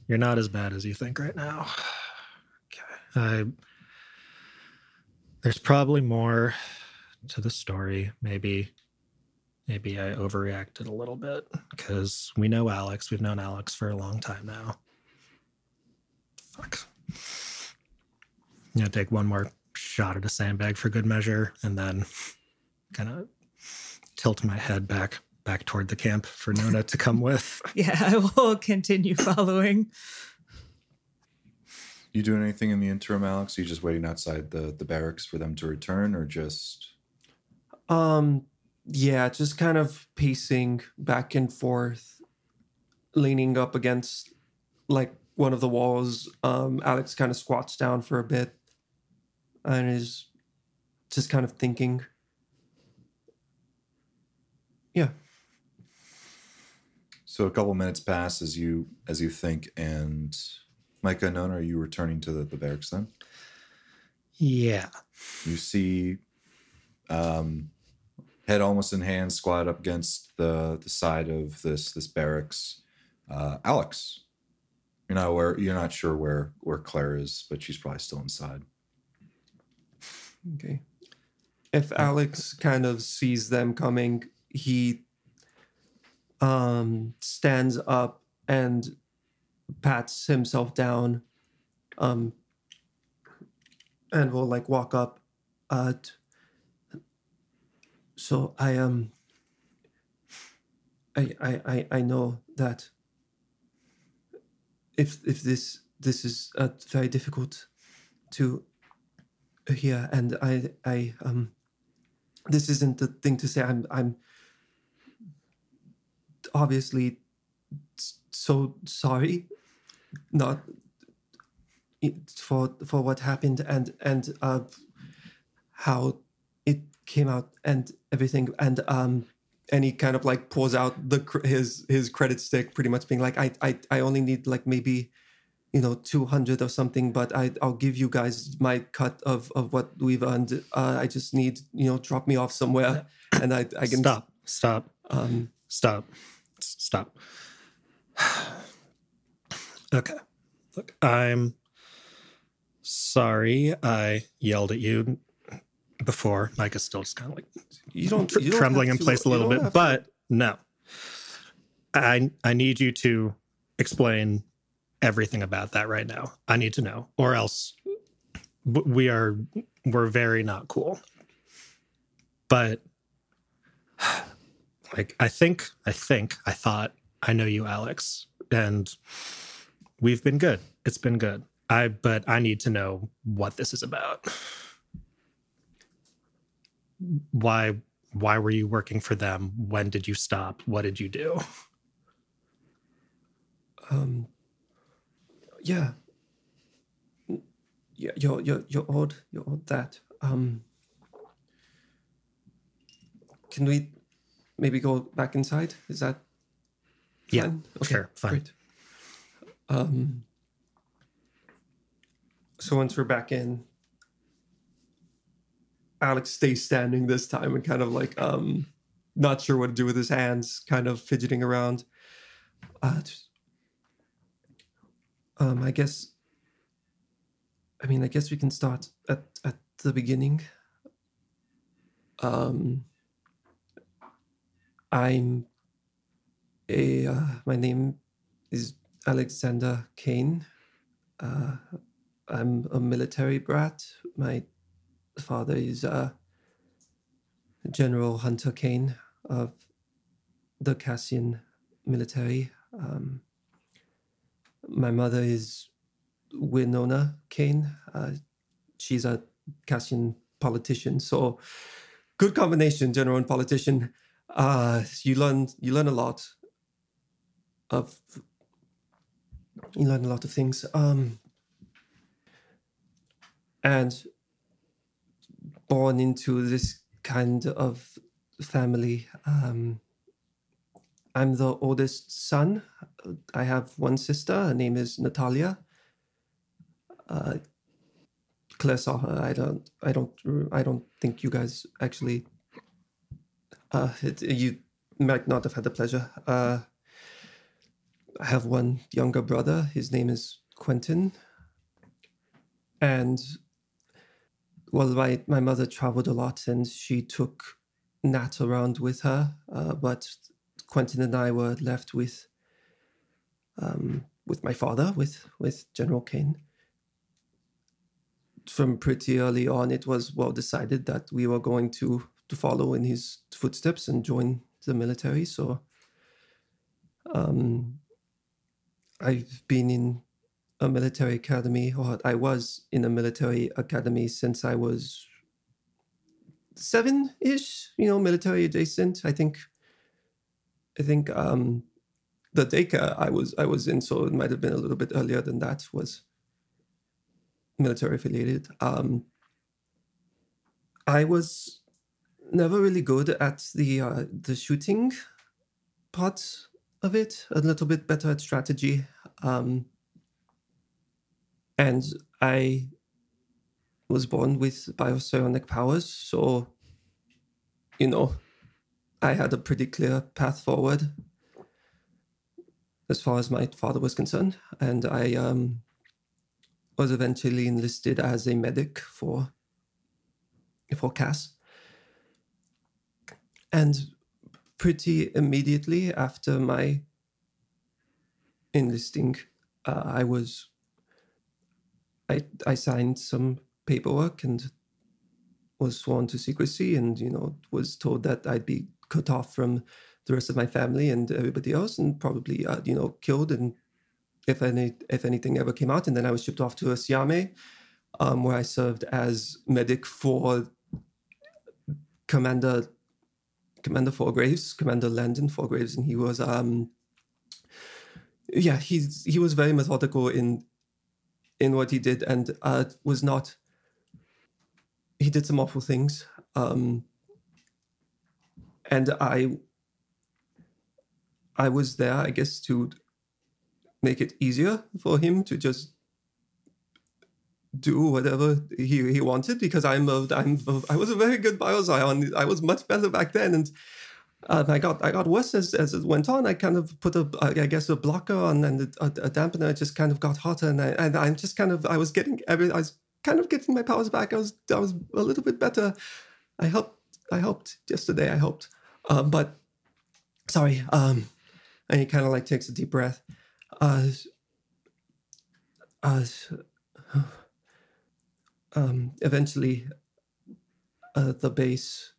you're not as bad as you think right now. Okay. I there's probably more to the story. Maybe maybe I overreacted a little bit because we know Alix. We've known Alix for a long time now. Fuck. You know, take one more shot at a sandbag for good measure, and then kind of tilt my head back back toward the camp for Nona to come with. yeah, I will continue following. You doing anything in the interim, Alix? you just waiting outside the the barracks for them to return, or just Um, yeah, just kind of pacing back and forth, leaning up against like one of the walls. Um, Alix kind of squats down for a bit and is just kind of thinking. Yeah. so? A couple minutes pass as you as you think, and Micah, Nona, are you returning to the, the barracks then? Yeah. You see, um, head almost in hand, squat up against the the side of this this barracks. Uh, Alix, you're not where you're not sure where where Claire is, but she's probably still inside. Okay. If Alix kind of sees them coming, he um stands up and pats himself down um and will like walk up uh t- so I um I I I, I know that if if this this is uh, very difficult to hear, and i i um this isn't the thing to say. I'm i'm obviously so sorry not for for what happened and and uh how it came out and everything and um and he kind of like pulls out the his his credit stick pretty much being like i i, I only need like maybe you know 200 or something but I, i'll give you guys my cut of of what we've earned uh, i just need you know drop me off somewhere and i i can Stop. Stop. um Stop. Stop. okay. Look, I'm sorry I yelled at you before. Mike is still just kind of like you don't, tr- you don't trembling in to- place a little bit, to- but no. I I need you to explain everything about that right now. I need to know, or else we are we're very not cool. But like I think I think I thought I know you, Alix, and we've been good. It's been good. I but I need to know what this is about. Why why were you working for them? When did you stop? What did you do? um yeah yeah you're you're you're odd you're odd that um can we maybe go back inside? Is that Yeah, fine? sure, fine. Great. Um, so once we're back in, Alix stays standing this time and kind of like um not sure what to do with his hands, kind of fidgeting around. Uh, just- um, I guess. I mean, I guess we can start at at the beginning. Um, I'm a uh, my name is Alexander Kane. Uh, I'm a military brat. My father is uh, General Hunter Kane of the Cassian military. Um, my mother is Winona Kane. Uh, she's a Cassian politician. So, good combination, general and politician. Uh, you learn you learn a lot of you learn a lot of things. Um, and born into this kind of family. Um, I'm the oldest son. I have one sister. Her name is Natalia. Uh, Claire saw her. I don't. I don't. I don't think you guys actually. Uh, it, you might not have had the pleasure. Uh, I have one younger brother. His name is Quentin. And well, my, my mother traveled a lot and she took Nat around with her. Uh, but Quentin and I were left with um, with my father, with, with General Kane. From pretty early on, it was well decided that we were going to, to follow in his footsteps and join the military. So um, I've been in a military academy, or I was in a military academy since I was seven ish, you know, military adjacent. I think, I think um, the daycare I was I was in, so it might have been a little bit earlier than that, was military affiliated. Um, I was never really good at the uh, the shooting part of it. A little bit better at strategy, um, and I was born with biopsionic powers, so you know, I had a pretty clear path forward as far as my father was concerned, and I um, was eventually enlisted as a medic for for Cass. And pretty immediately after my enlisting, uh, I was I I signed some paperwork and was sworn to secrecy, and you know was told that I'd be cut off from the rest of my family and everybody else, and probably uh, you know killed, and if any if anything ever came out, and then I was shipped off to a Siame, um, where I served as medic for Commander Commander Fourgraves, Commander Landon Fourgraves, and he was um yeah he's he was very methodical in in what he did and uh was not he did some awful things um and I I was there I guess to make it easier for him to just do whatever he, he wanted because I'm a, I'm a, I was a very good bioscion. I was much better back then, and uh, I got I got worse as, as it went on. I kind of put a I guess a blocker on and a, a dampener. It just kind of got hotter, and I and I'm just kind of I was getting every I was kind of getting my powers back. I was I was a little bit better. I helped I helped yesterday. I helped, um, but sorry. Um, and he kind of like takes a deep breath. Uh, uh, um, eventually, uh, the base,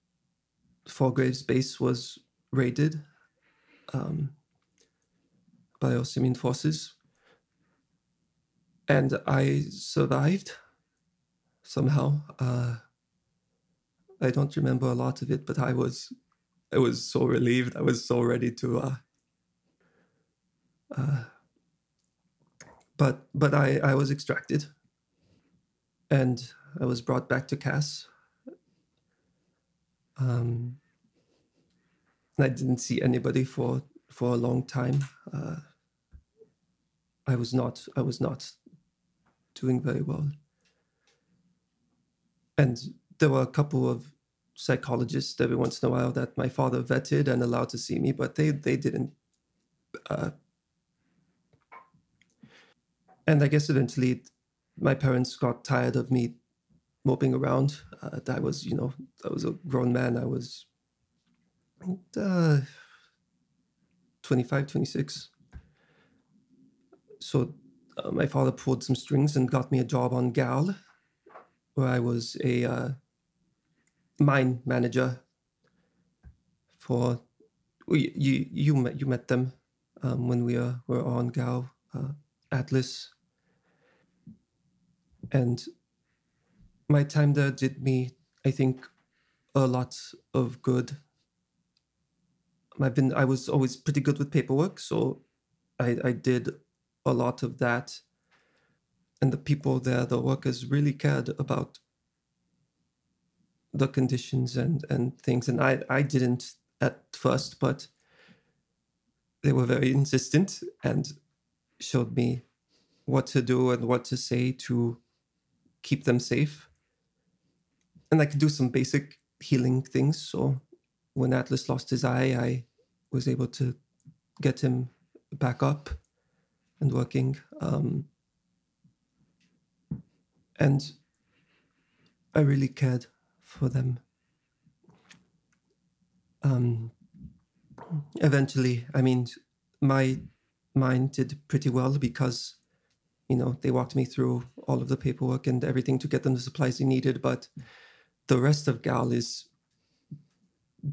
Fourgraves base, was raided um, by Osimian forces, and I survived somehow. Uh, I don't remember a lot of it, but I was, I was so relieved. I was so ready to. Uh, uh, but but I, I was extracted and I was brought back to Cass. Um, I didn't see anybody for for a long time. Uh, I was not I was not doing very well, and there were a couple of psychologists every once in a while that my father vetted and allowed to see me, but they they didn't. Uh, and I guess eventually, my parents got tired of me moping around. Uh, I was, you know, I was a grown man. I was uh, 25, 26. So uh, my father pulled some strings and got me a job on Gal, where I was a uh, mine manager for. You you you met you met them um, when we were, were on Gal uh, Atlas, and my time there did me, I think, a lot of good. I've been I was always pretty good with paperwork, so I, I did a lot of that. And the people there, the workers, really cared about the conditions and and things. And I I didn't at first, but they were very insistent and showed me what to do and what to say to keep them safe. And I could do some basic healing things. So when Atlas lost his eye, I was able to get him back up and working. Um, and I really cared for them. Um, eventually, I mean, my mind did pretty well because, you know, they walked me through all of the paperwork and everything to get them the supplies they needed. But the rest of Gal is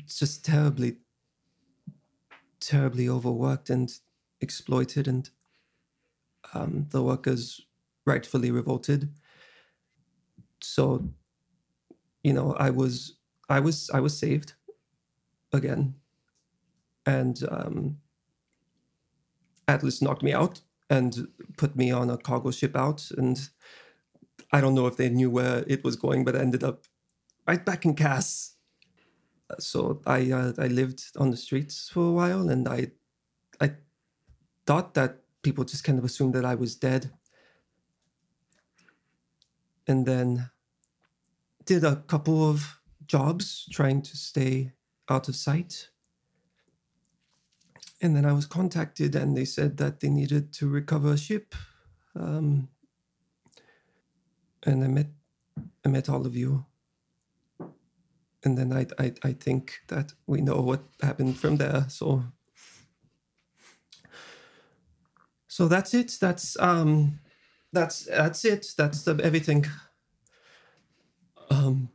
just terribly, terribly overworked and exploited, and um, the workers rightfully revolted. So, you know, I was, I was, I was saved again, and um, Atlas knocked me out and put me on a cargo ship out, and I don't know if they knew where it was going, but I ended up right back in Cass. So I uh, I lived on the streets for a while, and I I thought that people just kind of assumed that I was dead, and then did a couple of jobs trying to stay out of sight. And then I was contacted, and they said that they needed to recover a ship. Um, and I met I met all of you and then I, I I think that we know what happened from there. So so that's it. That's um that's that's it. That's the, everything. Um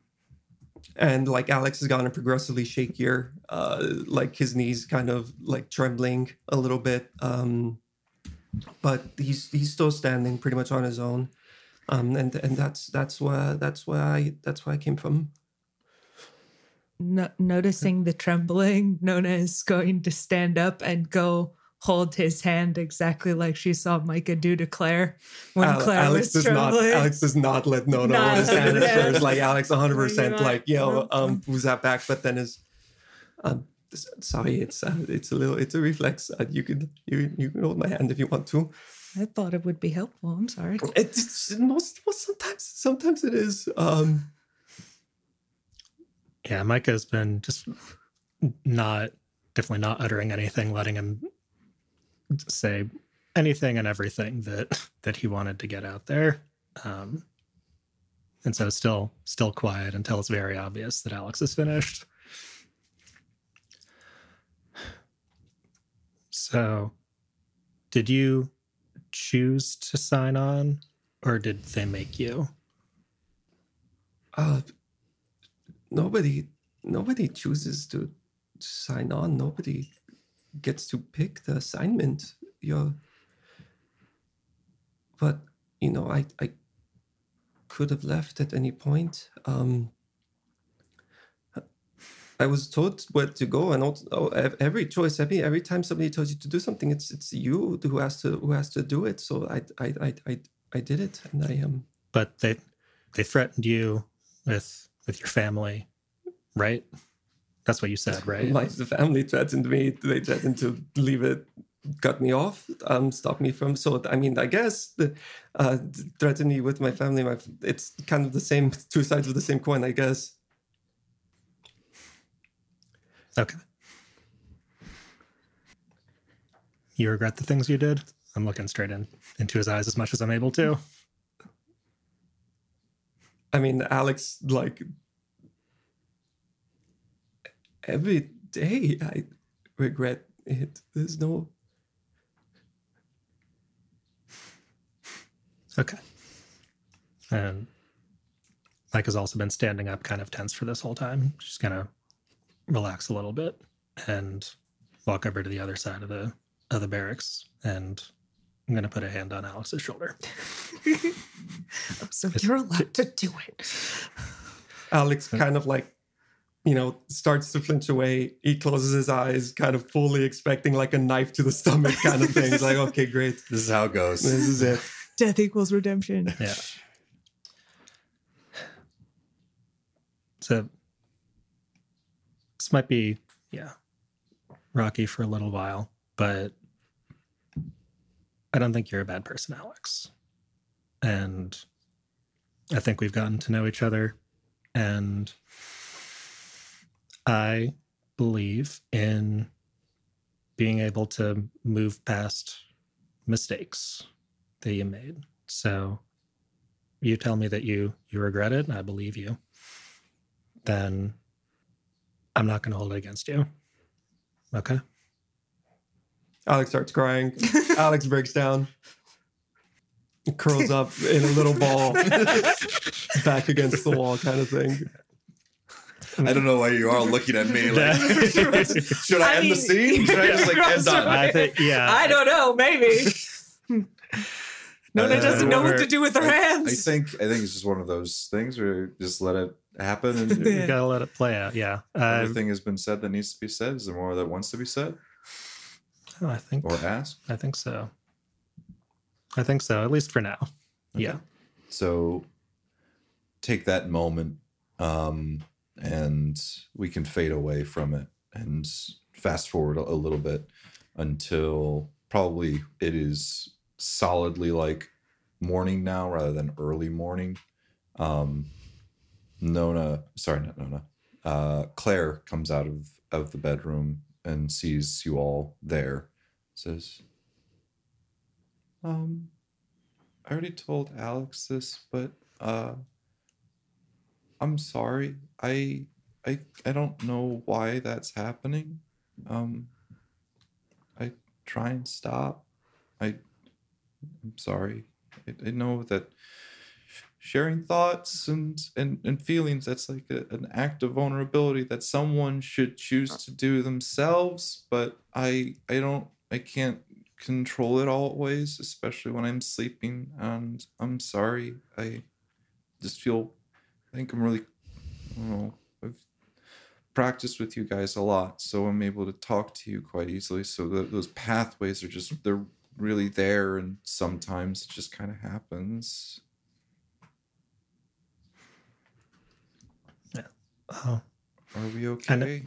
and like Alix has gotten progressively shakier, uh like his knees kind of like trembling a little bit. Um but he's he's still standing pretty much on his own. Um and and that's that's where that's where I that's where I came from. No- noticing the trembling, Nona is going to stand up and go hold his hand exactly like she saw Micah do to Claire when Al- Claire Alix was does not. Alix does not let Nona No, hold his hand. Like Alix, one hundred percent. Like, Like yo, um, who's that back? But then is, um, sorry, it's uh, it's a little, it's a reflex. Uh, you could you you can hold my hand if you want to. I thought it would be helpful. I'm sorry. It's most, most sometimes sometimes it is. Um, Yeah, Micah's been just not definitely not uttering anything, letting him say anything and everything that that he wanted to get out there. Um, and so still still quiet until it's very obvious that Alix is finished. So, did you choose to sign on, or did they make you? uh, nobody nobody chooses to sign on. Nobody gets to pick the assignment. You're, but you know, I I could have left at any point. Um, I was told where to go, and also, oh, every choice, every every time somebody tells you to do something, it's it's you who has to who has to do it. So I I I I, I did it, and I am. but they they threatened you with with your family right That's what you said, right? My family threatened me. They threatened to leave it, cut me off, um, stop me from. So I mean, I guess the uh, threaten me with my family. My it's kind of the same two sides of the same coin, I guess. Okay. You regret the things you did? I'm looking straight in into his eyes as much as I'm able to. I mean, Alix, like every day, I regret it. There's no. Okay. And Mike has also been standing up, kind of tense for this whole time. She's gonna relax a little bit and walk over to the other side of the of the barracks, and I'm gonna put a hand on Alix's shoulder. So you're allowed to do it. Alix uh, kind of like, you know, starts to flinch away. He closes his eyes, kind of fully expecting like a knife to the stomach kind of thing. He's like, okay, great. This is how it goes. This is it. Death equals redemption. Yeah. So this might be, yeah, rocky for a little while, but I don't think you're a bad person, Alix. And I think we've gotten to know each other. And I believe in being able to move past mistakes that you made. So you tell me that you you regret it and I believe you, then I'm not going to hold it against you. Okay? Alix starts crying. Alix breaks down, curls up in a little ball, back against the wall, kind of thing. I don't know why you are looking at me like, should I, I end the scene? Should I just like end on I think yeah. I don't know, maybe. Nona Uh, doesn't know what to do with her I hands. I think I think it's just one of those things where you just let it happen and you gotta let it play out. Yeah. Uh, everything has been said that needs to be said. Is there more that wants to be said I think or ask? I think so. I think so, at least for now. Yeah. So take that moment um, and we can fade away from it and fast forward a, a little bit until probably it is solidly like morning now rather than early morning. Um, Nona, sorry, not Nona, uh, Claire comes out of, of the bedroom and sees you all there. Says, um, I already told Alix this, but uh I'm sorry. I I I don't know why that's happening. Um I try and stop. I I'm sorry. I, I know that sharing thoughts and and, and feelings that's like a, an act of vulnerability that someone should choose to do themselves but i i don't i can't control it always especially when i'm sleeping and i'm sorry i just feel i think i'm really i don't know i've practiced with you guys a lot so i'm able to talk to you quite easily so that those pathways are just they're really there and sometimes it just kind of happens Yeah. Oh, Are we I know- okay?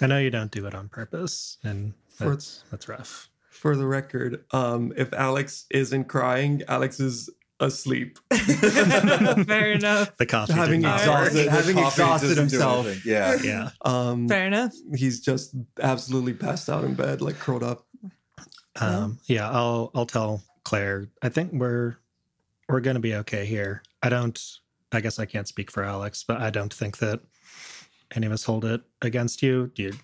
I know you don't do it on purpose, and For- that's that's rough. For the record, um, if Alix isn't crying, Alix is asleep, Fair enough. The coffee having did not exhausted, work. The having coffee exhausted himself. Yeah. Yeah. Um, Fair enough. he's just absolutely passed out in bed, like curled up. Um, yeah, I'll I'll tell Claire. I think we're we're gonna be okay here. I don't I guess I can't speak for Alix, but I don't think that any of us hold it against you. You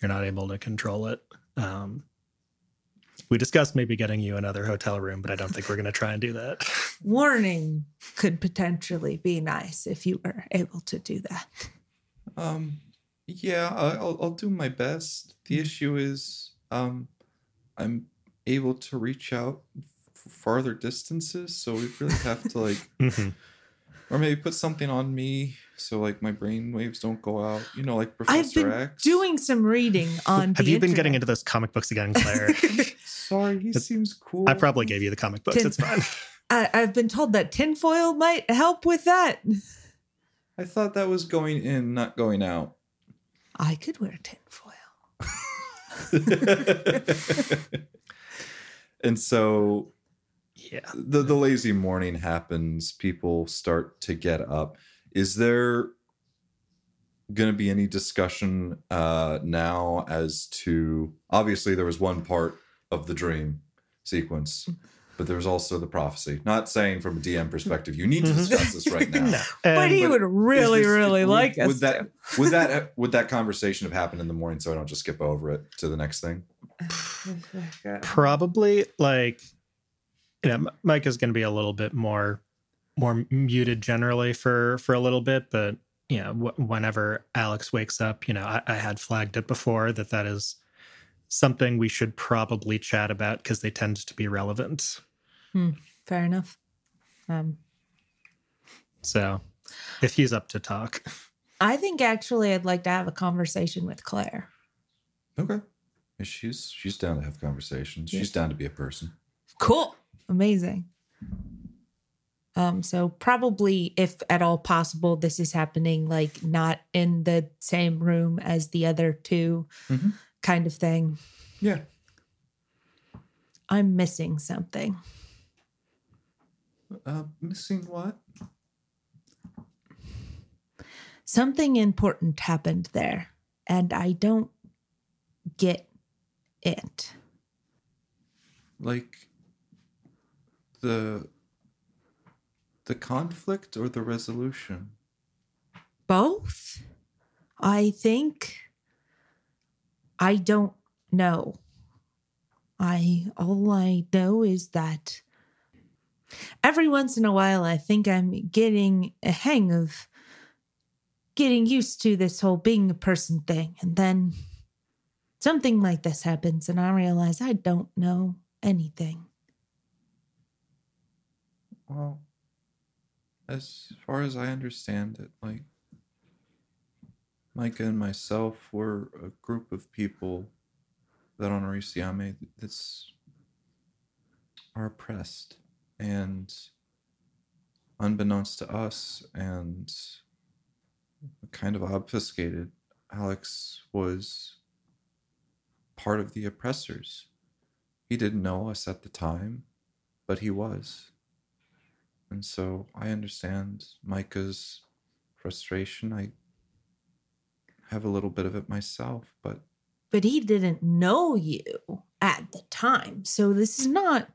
you're not able to control it. Um we discussed maybe getting you another hotel room, but I don't think we're gonna try and do that. Warning could potentially be nice if you were able to do that. Um, yeah, I- I'll, I'll do my best. The issue is, um, I'm able to reach out f- farther distances, so we really have to like, Mhm. Or maybe put something on me so like my brain waves don't go out. You know, like Professor I've been X. doing some reading on. Have the you been getting into those comic books again, Claire? Sorry, he It's- seems cool. I probably gave you the comic books. Tin- It's fine. I, I've been told that tinfoil might help with that. I thought that was going in, not going out. I could wear tinfoil. and so Yeah. the the lazy morning happens people start to get up is there going to be any discussion uh now as to obviously there was one part of the dream sequence but there was also the prophecy not saying from a dm perspective you need to Mhm. discuss this right now No. but he but would really, this- really would- like us. would that would that would that conversation have happened in the morning so i don't just skip over it to the next thing probably like you know mike is going to be a little bit more more muted generally for for a little bit but you know w- whenever Alix wakes up you know I, I had flagged it before that that is something we should probably chat about because they tend to be relevant Fair enough. Um, so if he's up to talk I think actually I'd like to have a conversation with Claire. okay she's she's down to have conversations she's down to be a person Cool. Amazing. Um, so probably if at all possible, this is happening like not in the same room as the other 2 Mhm. kind of thing. yeah I'm missing something. uh missing what Something important happened there, and I don't get it. like the the conflict or the resolution? Both. I think i don't know. I all i know is that every once in a while i think i'm getting a hang of getting used to this whole being a person thing and then something like this happens and i realize i don't know anything well as far as i understand it like micah and myself were a group of people that on Orisiame that's are oppressed and unbeknownst to us and kind of obfuscated Alix was part of the oppressors. He didn't know us at the time but he was and so i understand micah's frustration i have a little bit of it myself but but he didn't know you at the time. So this is not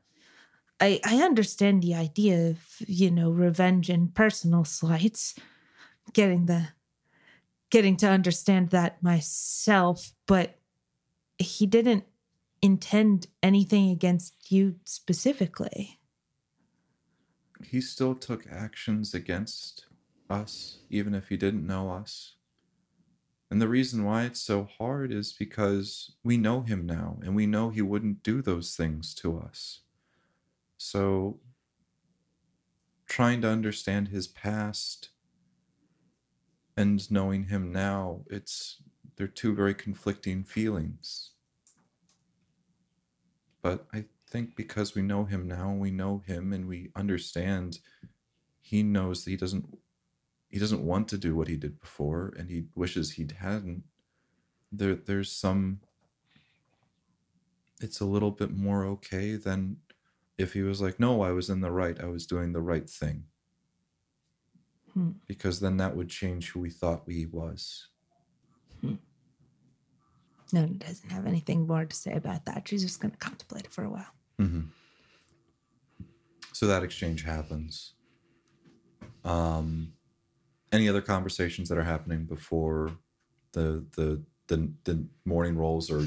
I I understand the idea of, you know, revenge and personal slights. Getting the getting to understand that myself, but he didn't intend anything against you specifically. He still took actions against us, even if he didn't know us. And the reason why it's so hard is because we know him now and we know he wouldn't do those things to us. So, trying to understand his past and knowing him now, it's they're two very conflicting feelings. But I think because we know him now, we know him and we understand he knows that he doesn't he doesn't want to do what he did before and he wishes he hadn't. There there's some it's a little bit more okay than if he was like, No, I was in the right, I was doing the right thing. Hmm. Because then that would change who we thought he was. Nona doesn't have anything more to say about that. She's just gonna contemplate it for a while. Mm-hmm. So that exchange happens. Um, any other conversations that are happening before the the the, the morning rolls or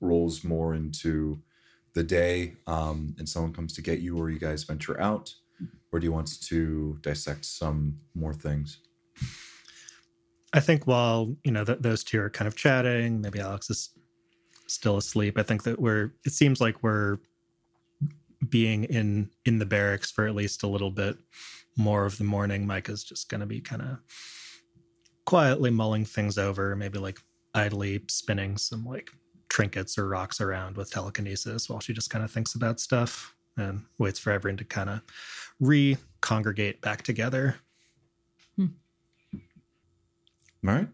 rolls more into the day, um, and someone comes to get you, or you guys venture out, or do you want to dissect some more things? I think while you know th- those two are kind of chatting, maybe Alix is still asleep. I think that we're. It seems like we're being in in the barracks for at least a little bit more of the morning. Micah's just going to be kind of quietly mulling things over, maybe like idly spinning some like trinkets or rocks around with telekinesis while she just kind of thinks about stuff and waits for everyone to kind of re-congregate back together. Hmm. All right.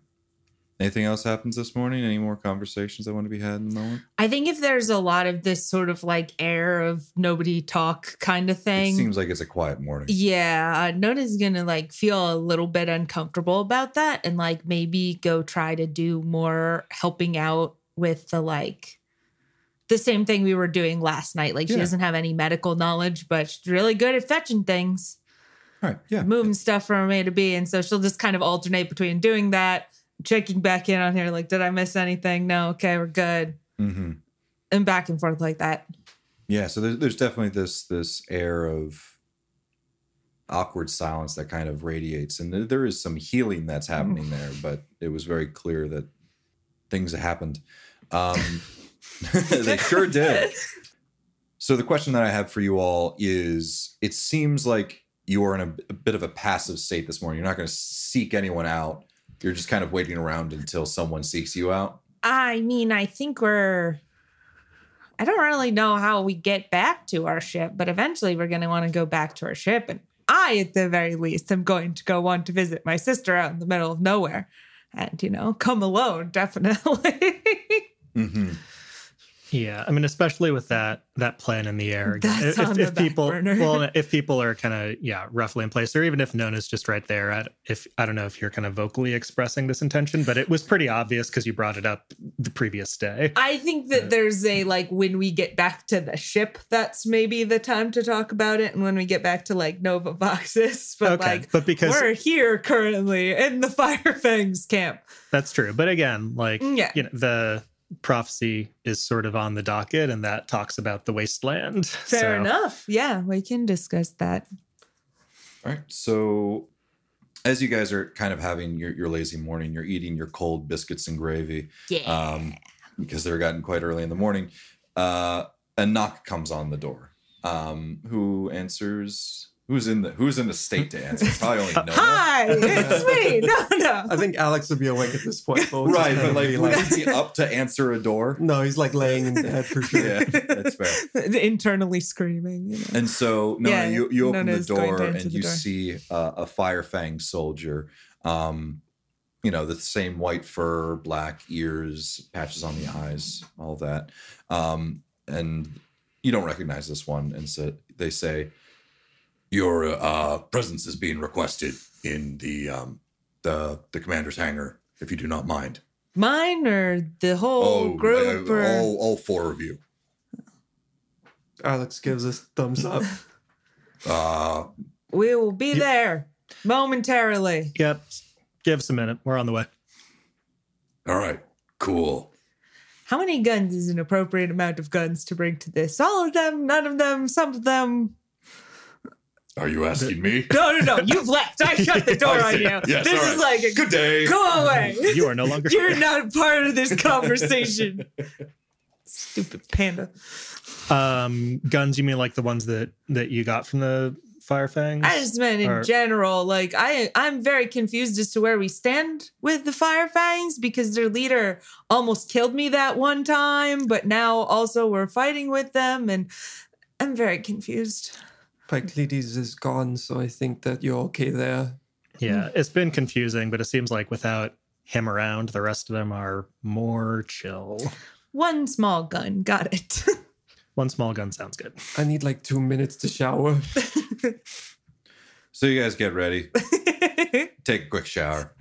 Anything else happens this morning? Any more conversations that want to be had in the moment? I think if there's a lot of this sort of like air of nobody talk kind of It thing. seems like it's a quiet morning. Yeah, uh, Nona's gonna like feel a little bit uncomfortable about that and like maybe go try to do more helping out with the like the same thing we were doing last night. Like she doesn't have any medical knowledge, but she's really good at fetching things, All right. Yeah. moving stuff from A to B. And so she'll just kind of alternate between doing that, checking back in on here, like, did I miss anything? No, okay, we're good. hmm And back and forth like that. Yeah. So there's, there's definitely this this air of awkward silence that kind of radiates, and there- there is some healing that's happening there. But it was very clear that things happened. Um, they sure did. So the question that I have for you all is: It seems like you are in a, a bit of a passive state this morning. You're not going to seek anyone out. You're just kind of waiting around until someone seeks you out. I mean, I think we're. I don't really know how we get back to our ship, but eventually we're going to want to go back to our ship. And I, at the very least, am going to go want to visit my sister out in the middle of nowhere. And, you know, come alone, definitely. Mm-hmm. Yeah, I mean, especially with that that plan in the air. That's if, on the if people, well, if people are kind of yeah, roughly in place, or even if Nona's just right there. I, if I don't know if you're kind of vocally expressing this intention, but it was pretty obvious because you brought it up the previous day. I think that there's a like when we get back to the ship, that's maybe the time to talk about it. And when we get back to like Nova Voxus, but okay, like but because we're here currently in the Firefangs camp. That's true. But again, like mm, Yeah. you know, the prophecy is sort of on the docket and that talks about the wasteland. Fair So, enough. Yeah, we can discuss that. All right. So, as you guys are kind of having your, your lazy morning, you're eating your cold biscuits and gravy Yeah. um, because they're gotten quite early in the morning. Uh, a knock comes on the door. Um, who answers? Who's in the Who's in the state to answer? It's Probably only Nona. Hi, it's me. No, no. I think Alix would be awake at this point. But we'll Right, but of like, be would he be up to answer a door? no, he's like laying in bed for sure. Yeah, that's fair. Internally screaming. You know. And so, no, Yeah, you, you open the door and the you door. see uh, a Firefang soldier. Um, you know, the same white fur, black ears, patches on the eyes, all that. Um, and you don't recognize this one. And so they say, Your uh, presence is being requested in the, um, the, the commander's hangar, if you do not mind. Mine or the whole Oh, group uh, or all, all four of you. Alix gives us thumbs up. Uh, we will be there momentarily. Yep. Give us a minute. We're on the way. all right, cool. How many guns is an appropriate amount of guns to bring to this? All of them, none of them, some of them. Are you asking me? No, no, no. You've left. I shut the door on you. Yes, this all is like a Good day. go away. You are no longer You're not part of this conversation. Stupid panda. um guns, you mean like the ones that that you got from the Firefangs? I just meant in Or- general, like I I'm very confused as to where we stand with the Firefangs because their leader almost killed me that one time, but now also we're fighting with them and I'm very confused. Pyclides is gone, so I think that you're okay there. Yeah, it's been confusing, but it seems like without him around, the rest of them are more chill. One small gun, got it. One small gun sounds good. I need like two minutes to shower. So you guys get ready, take a quick shower.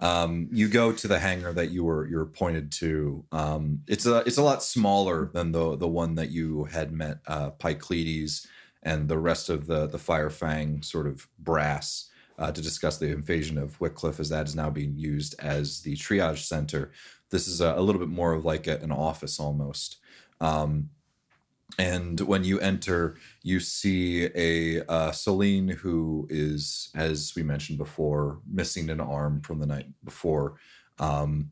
Um, you go to the hangar that you were you were pointed to. Um, it's a it's a lot smaller than the the one that you had met uh, Pyclides and the rest of the the Firefang sort of brass uh, to discuss the invasion of Wycliffe, as that is now being used as the triage center. This is a, a little bit more of like a, an office almost. Um, and when you enter, you see a uh, Celine who is, as we mentioned before, missing an arm from the night before. Um,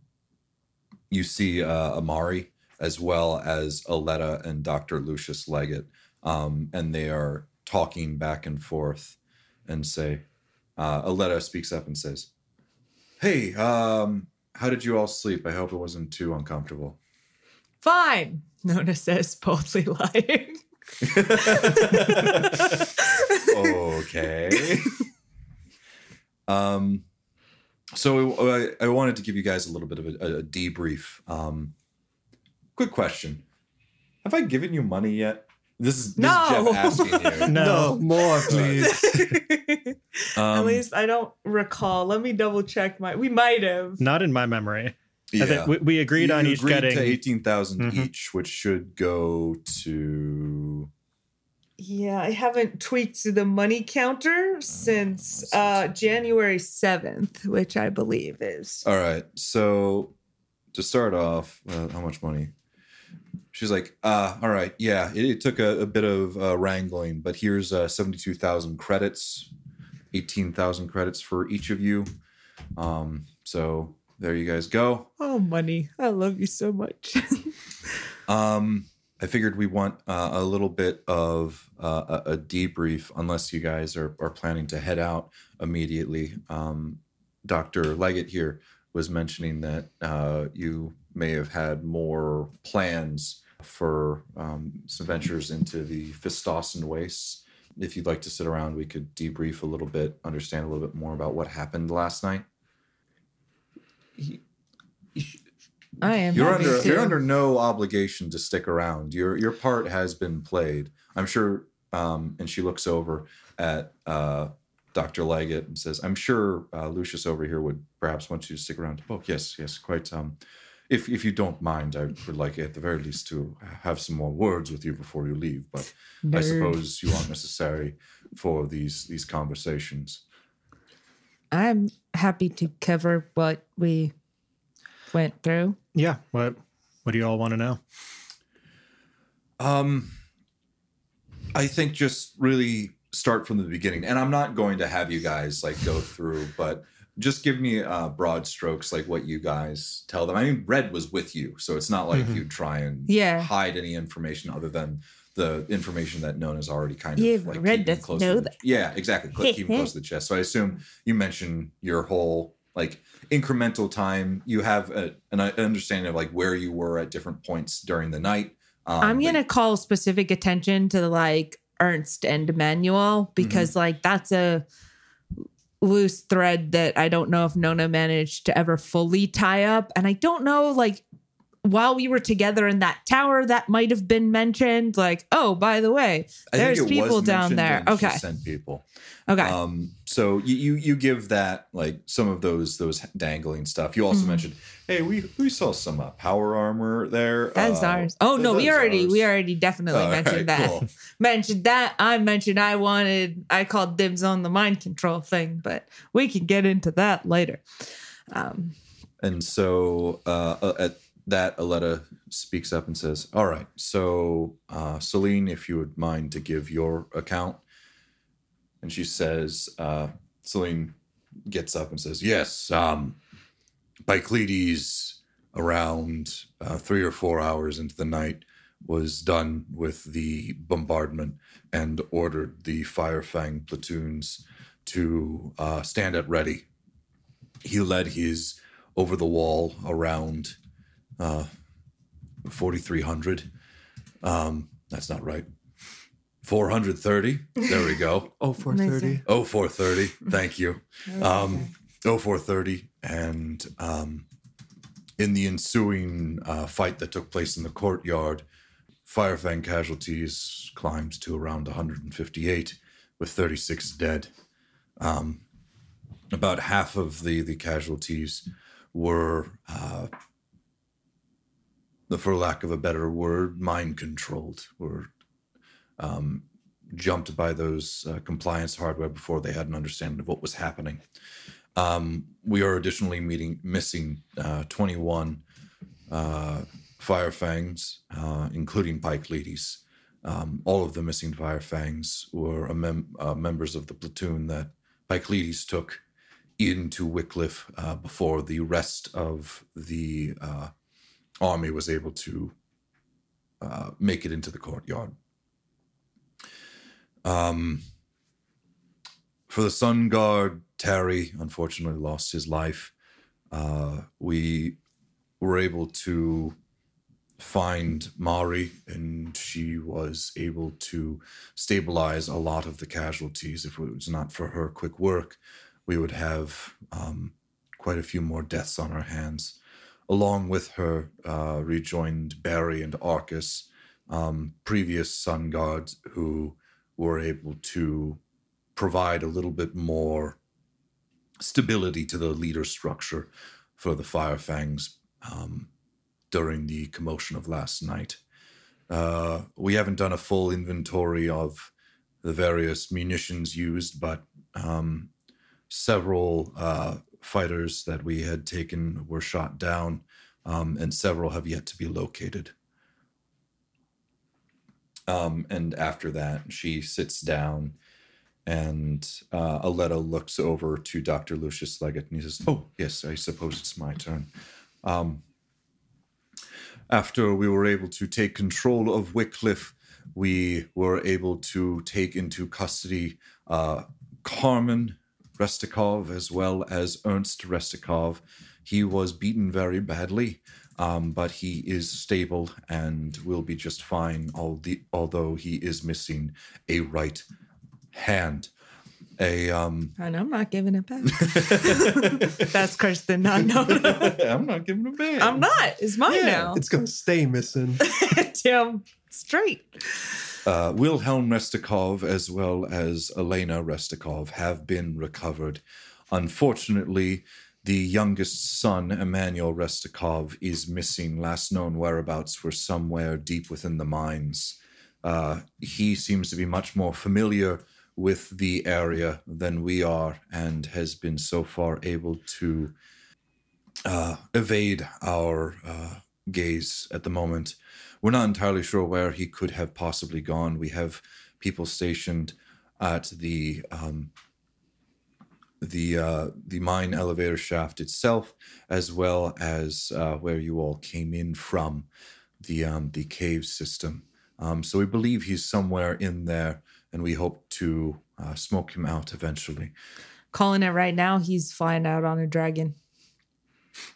you see uh, Amari as well as Aletta and Dr. Lucius Leggett, um, and they are talking back and forth and say, uh, Aletta speaks up and says, Hey, um, how did you all sleep? I hope it wasn't too uncomfortable. Fine, Nona says, boldly lying. okay. um, So I, I wanted to give you guys a little bit of a, a debrief. Um, quick question: Have I given you money yet? This is, this No. is Jeff asking here. No. No, more, please. At Um, least I don't recall. Let me double check my. We might have. Not in my memory. I yeah. think we, we agreed You on each agreed getting to eighteen Mhm. each, which should go to Yeah, I haven't tweaked the money counter since uh January 7th, which I believe is. All right. So to start off, uh, how much money? She's like, uh, all right, yeah, it, it took a, a bit of uh, wrangling, but here's uh, 72,000 credits, 18,000 credits for each of you. Um, so there you guys go. Oh, money. I love you so much. Um, I figured we want uh, a little bit of uh, a, a debrief, unless you guys are, are planning to head out immediately. Um, Dr. Leggett here was mentioning that uh, you may have had more plans for um, some ventures into the Fistosson wastes. If you'd like to sit around, we could debrief a little bit, understand a little bit more about what happened last night. I am. You're under to. you're under no obligation to stick around. Your your part has been played. I'm sure. Um, and she looks over at uh, Dr. Leggett and says, "I'm sure uh, Lucius over here would perhaps want you to stick around to poke. Yes, yes, quite. Um, if if you don't mind, I would like at the very least to have some more words with you before you leave. But I suppose you aren't necessary for these these conversations. I'm happy to cover what we went through. Yeah. What what do you all want to know? Um, I think just really start from the beginning, and I'm not going to have you guys like go through, but just give me uh, broad strokes, like what you guys tell them. I mean, Red was with you, so it's not like Mhm. you try and Yeah. hide any information other than the information that Nona's already kind of Yeah, like Red close know to the, that. Yeah, exactly. Keeping close to the chest. So I assume you mentioned your whole like incremental time. You have a, an understanding of like where you were at different points during the night. Um, I'm gonna call specific attention to like Ernst and Emmanuel because like that's a loose thread that I don't know if Nona managed to ever fully tie up. And I don't know like while we were together in that tower, that might have been mentioned. Like, oh, by the way, there's people down there. Okay. sent people. Okay. Um, so you, you you give that like some of those those dangling stuff. You also Mhm. mentioned, hey, we we saw some uh, power armor there. That's Uh, ours. Oh no, we already ours. we already definitely mentioned right, that. cool. mentioned that. I mentioned I wanted I called dibs on the mind control thing, but we can get into that later. Um And so uh, uh, at that, Aletta speaks up and says, "All right, so uh, Celine, if you would mind to give your account." And she says, uh, Celine gets up and says, "Yes, um, Pyclides, around uh, three or four hours into the night, was done with the bombardment and ordered the Firefang platoons to uh, stand at ready. He led his over the wall around uh, 4,300. Um, that's not right. 430. There we go. Oh, 430. Oh, 430. Thank you. Um, oh, 430. And um, in the ensuing uh, fight that took place in the courtyard, Firefang casualties climbed to around 158, with 36 dead. Um, about half of the, the casualties were, uh, for lack of a better word, mind controlled, were um, jumped by those uh, compliance hardware before they had an understanding of what was happening. Um, we are additionally meeting missing uh, 21 uh, Firefangs, uh, including Pyclides. Um, all of the missing Firefangs were mem- uh, members of the platoon that Pyclides took into Wycliffe uh, before the rest of the army was able to uh, make it into the courtyard. Um, for the Sun Guard, Terry unfortunately lost his life. Uh, we were able to find Mari, and she was able to stabilize a lot of the casualties. If it was not for her quick work, we would have um, quite a few more deaths on our hands. Along with her, uh, rejoined Barry and Arcus, um, previous Sun Guards who were able to provide a little bit more stability to the leader structure for the Firefangs um, during the commotion of last night. Uh, we haven't done a full inventory of the various munitions used, but um, several uh, fighters that we had taken were shot down, um, and several have yet to be located. Um, and after that, she sits down, and uh, Aletta looks over to Dr. Lucius Leggett, and he says, "Oh, yes, I suppose it's my turn." Um, after we were able to take control of Wycliffe, we were able to take into custody uh, Carmen Restikov as well as Ernst Restikov. He was beaten very badly, um, but he is stable and will be just fine, all the, although he is missing a right hand. A um, And I'm not giving it back. That's Kristen. Not no, no. I'm not giving it back. I'm not. It's mine Yeah, now. It's gonna stay missing. Damn straight. Uh, Wilhelm Restikov as well as Elena Restikov have been recovered. Unfortunately, the youngest son, Emmanuel Restikov, is missing. Last known whereabouts were somewhere deep within the mines. Uh, he seems to be much more familiar with the area than we are and has been so far able to uh, evade our uh, gaze at the moment. We're not entirely sure where he could have possibly gone. We have people stationed at the um, the uh, the mine elevator shaft itself, as well as uh, where you all came in from, the um, the cave system. Um, so we believe he's somewhere in there, and we hope to uh, smoke him out eventually. Calling it right now, he's flying out on a dragon.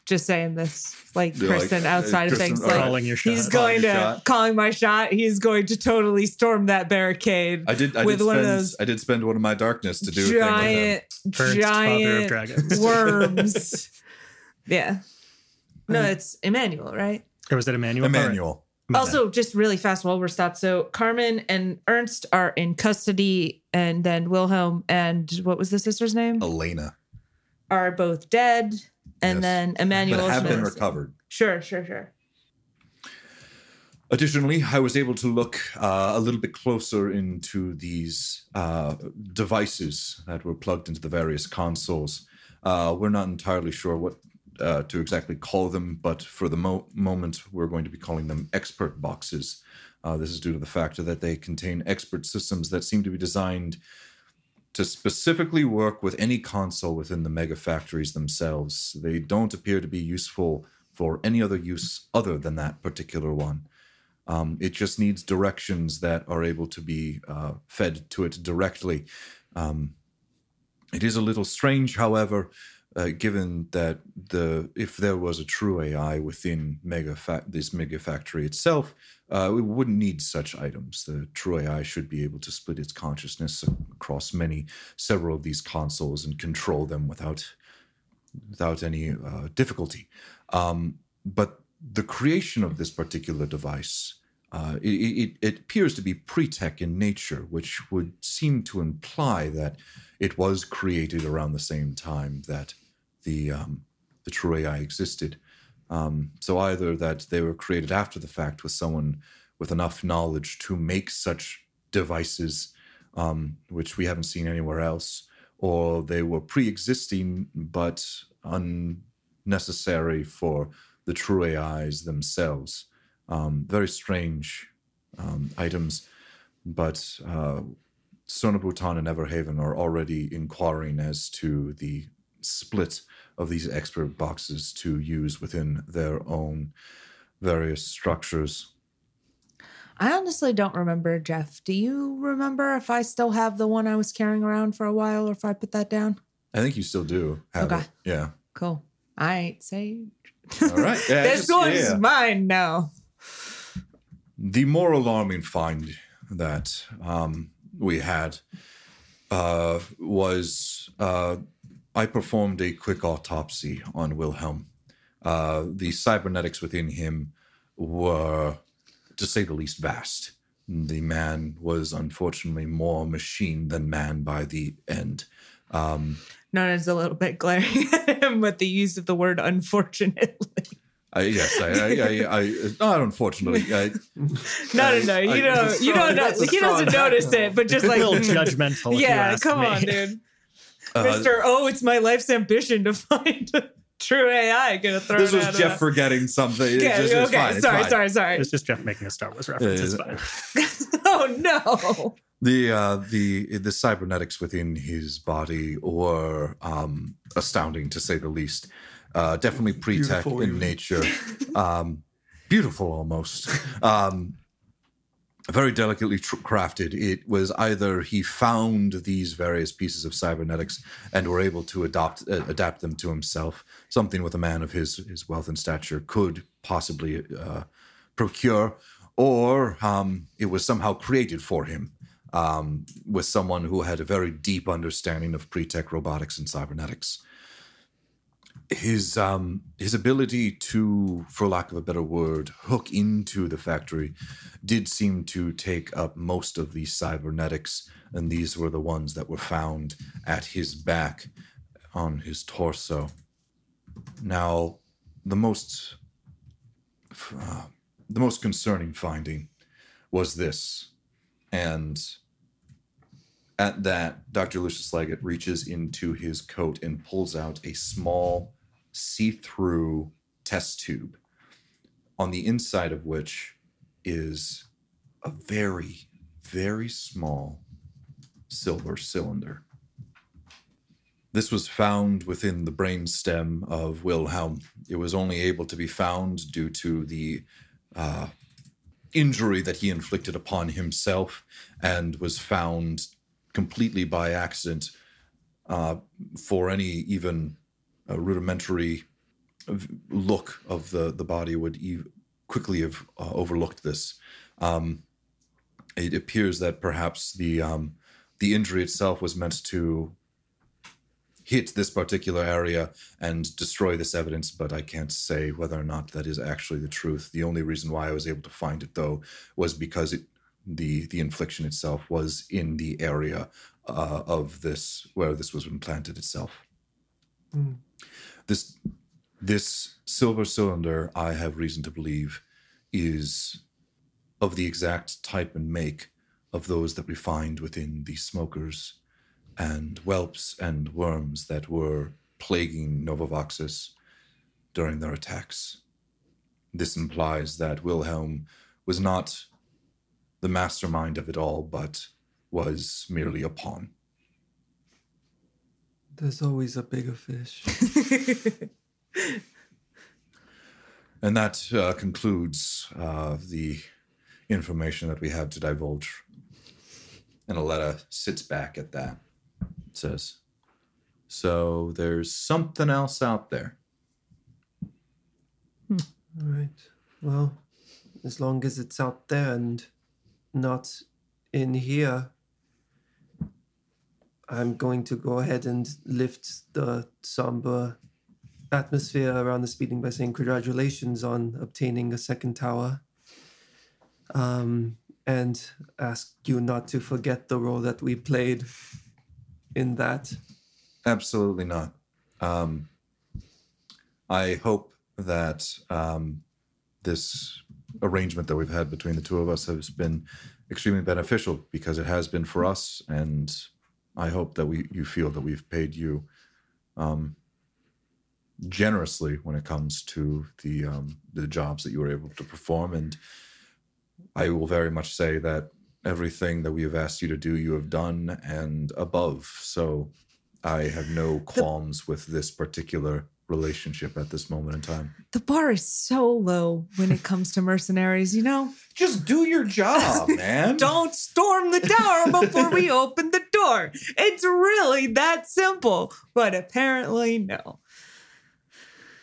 Just saying this, like You're like, Kristen, uh, outside of things, like. Calling your shot. he's Calling going your to shot. calling my shot. He's going to totally storm that barricade I did. I with did one spend. of those I did spend one of my darkness to do a thing with him. giant, Ernst, of giant dragons. worms. yeah. No, Mm-hmm. it's Emmanuel, right? Or was it Emmanuel? Emmanuel. Also, just really fast while we're stopped. So Carmen and Ernst are in custody, and then Wilhelm and what was the sister's name? Elena. Are both dead. And Yes. then Emmanuel but have been recovered. Sure, sure, sure. Additionally, I was able to look uh, a little bit closer into these uh, devices that were plugged into the various consoles. Uh, we're not entirely sure what uh, to exactly call them, but for the mo- moment, we're going to be calling them expert boxes. Uh, this is due to the fact that they contain expert systems that seem to be designed to specifically work with any console within the mega factories themselves. They don't appear to be useful for any other use other than that particular one. Um, it just needs directions that are able to be uh, fed to it directly. Um, it is a little strange, however, uh, given that the if there was a true AI within mega fa- this mega factory itself, uh, we wouldn't need such items. The true AI should be able to split its consciousness across many, several of these consoles and control them without without any uh, difficulty. Um, but the creation of this particular device, uh, it, it, it appears to be pre-tech in nature, which would seem to imply that it was created around the same time that the um, the true AI existed. Um, so either that they were created after the fact with someone with enough knowledge to make such devices, um, which we haven't seen anywhere else, or they were pre-existing but unnecessary for the true AIs themselves. Um, very strange um, items, but uh, Sona Bhutan and Everhaven are already inquiring as to the split of these expert boxes to use within their own various structures. I honestly don't remember, Jeff. Do you remember if I still have the one I was carrying around for a while or if I put that down? I think you still do Okay. it. Yeah. Cool. I ain't say All right. Yeah, this one's yeah. mine now. The more alarming find that um, we had uh, was uh, I performed a quick autopsy on Wilhelm. Uh, the cybernetics within him were, to say the least, vast. The man was unfortunately more machine than man by the end. Um, Nona's a little bit glaring at him with the use of the word unfortunately. I, yes, I, I, I, I, not unfortunately. I, No, no, no. You I- don't. You don't know. He doesn't notice it, but just a like little judgmental. Yeah, come me. on, dude. Uh, Mister, oh, it's my life's ambition to find a true AI. Gonna throw this it was out Jeff of- forgetting something. It's Okay, just- it's okay. fine, it's sorry, fine. sorry, sorry, It's just Jeff making a Star Wars reference. It's fine. Oh no. The uh, the the cybernetics within his body were um, astounding to say the least. Uh, definitely pre-tech Beautiful, in even. nature, um, beautiful almost. Um, very delicately tr- crafted. It was either he found these various pieces of cybernetics and were able to adopt uh, adapt them to himself. Something with a man of his his wealth and stature could possibly uh, procure, or um, it was somehow created for him um, with someone who had a very deep understanding of pre-tech robotics and cybernetics. His um, his ability to, for lack of a better word, hook into the factory did seem to take up most of the cybernetics, and these were the ones that were found at his back, on his torso. Now, the most uh, the most concerning finding was this, and at that, Dr. Lucius Leggett reaches into his coat and pulls out a small, see through test tube, on the inside of which is a very, very small silver cylinder. This was found within the brain stem of Wilhelm. It was only able to be found due to the uh, injury that he inflicted upon himself and was found completely by accident uh, for any even uh, rudimentary look of the, the body would ev- quickly have uh, overlooked this. Um, it appears that perhaps the um, the injury itself was meant to hit this particular area and destroy this evidence, but I can't say whether or not that is actually the truth. The only reason why I was able to find it, though, was because it, the the infliction itself was in the area uh, of this where this was implanted itself. Mm. This this silver cylinder, I have reason to believe, is of the exact type and make of those that we find within the smokers and whelps and worms that were plaguing Nova Voxus during their attacks. This implies that Wilhelm was not the mastermind of it all, but was merely a pawn. There's always a bigger fish. And that uh, concludes uh, the information that we have to divulge. And Aletta sits back at that. Says, So there's something else out there. All right. Well, as long as it's out there and not in here, I'm going to go ahead and lift the somber atmosphere around this meeting by saying congratulations on obtaining a second tower. Um, and ask you not to forget the role that we played in that. Absolutely not. Um, I hope that um, this arrangement that we've had between the two of us has been extremely beneficial because it has been for us, and I hope that we you feel that we've paid you um, generously when it comes to the um, the jobs that you were able to perform. And I will very much say that everything that we have asked you to do, you have done and above. So I have no qualms with this particular relationship at this moment in time. The bar is so low when it comes to mercenaries, you know? Just do your job, man. Don't storm the tower before we open the door. It's really that simple. But apparently, no.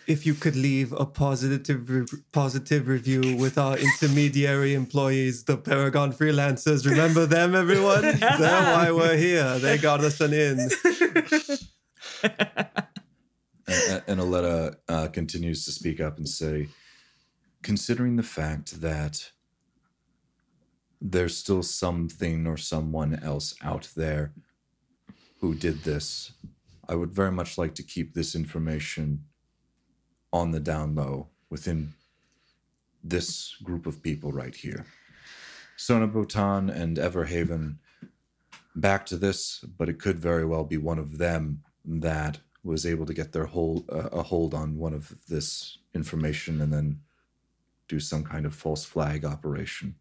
if you could leave a positive re- positive review with our intermediary employees, the Paragon freelancers. Remember them, everyone? They're why we're here. They got us an in. and, Aletta uh, continues to speak up and say, considering the fact that there's still something or someone else out there who did this, I would very much like to keep this information on the down low within this group of people right here. Sona Bhutan and Everhaven back to this, but it could very well be one of them that was able to get their hold uh, a hold on one of this information and then do some kind of false flag operation.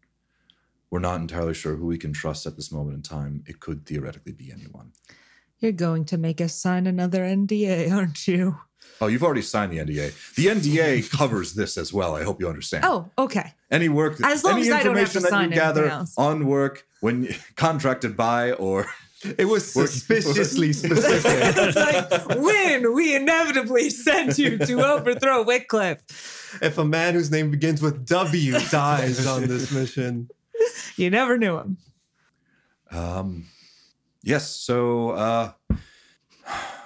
We're not entirely sure who we can trust at this moment in time. It could theoretically be anyone. You're going to make us sign another NDA, aren't you? Oh, you've already signed the NDA. The NDA covers this as well. I hope you understand. Oh, okay. any work, As long any as I don't have to information that you gather else. on work when contracted by or It was suspiciously specific. It's like when we inevitably sent you to overthrow Wycliffe. if a man whose name begins with W dies on this mission, You never knew him. Um, yes. So, uh,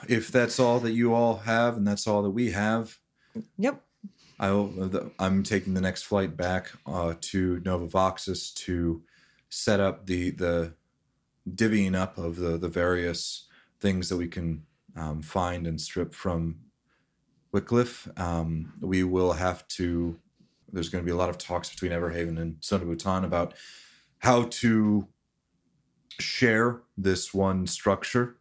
if that's all that you all have, and that's all that we have, Yep. I'll, I'm taking the next flight back uh, to Nova Voxus to set up the the divvying up of the the various things that we can um, find and strip from Wycliffe. Um, we will have to. There's going to be a lot of talks between Everhaven and Sona Bhutan about how to share this one structure.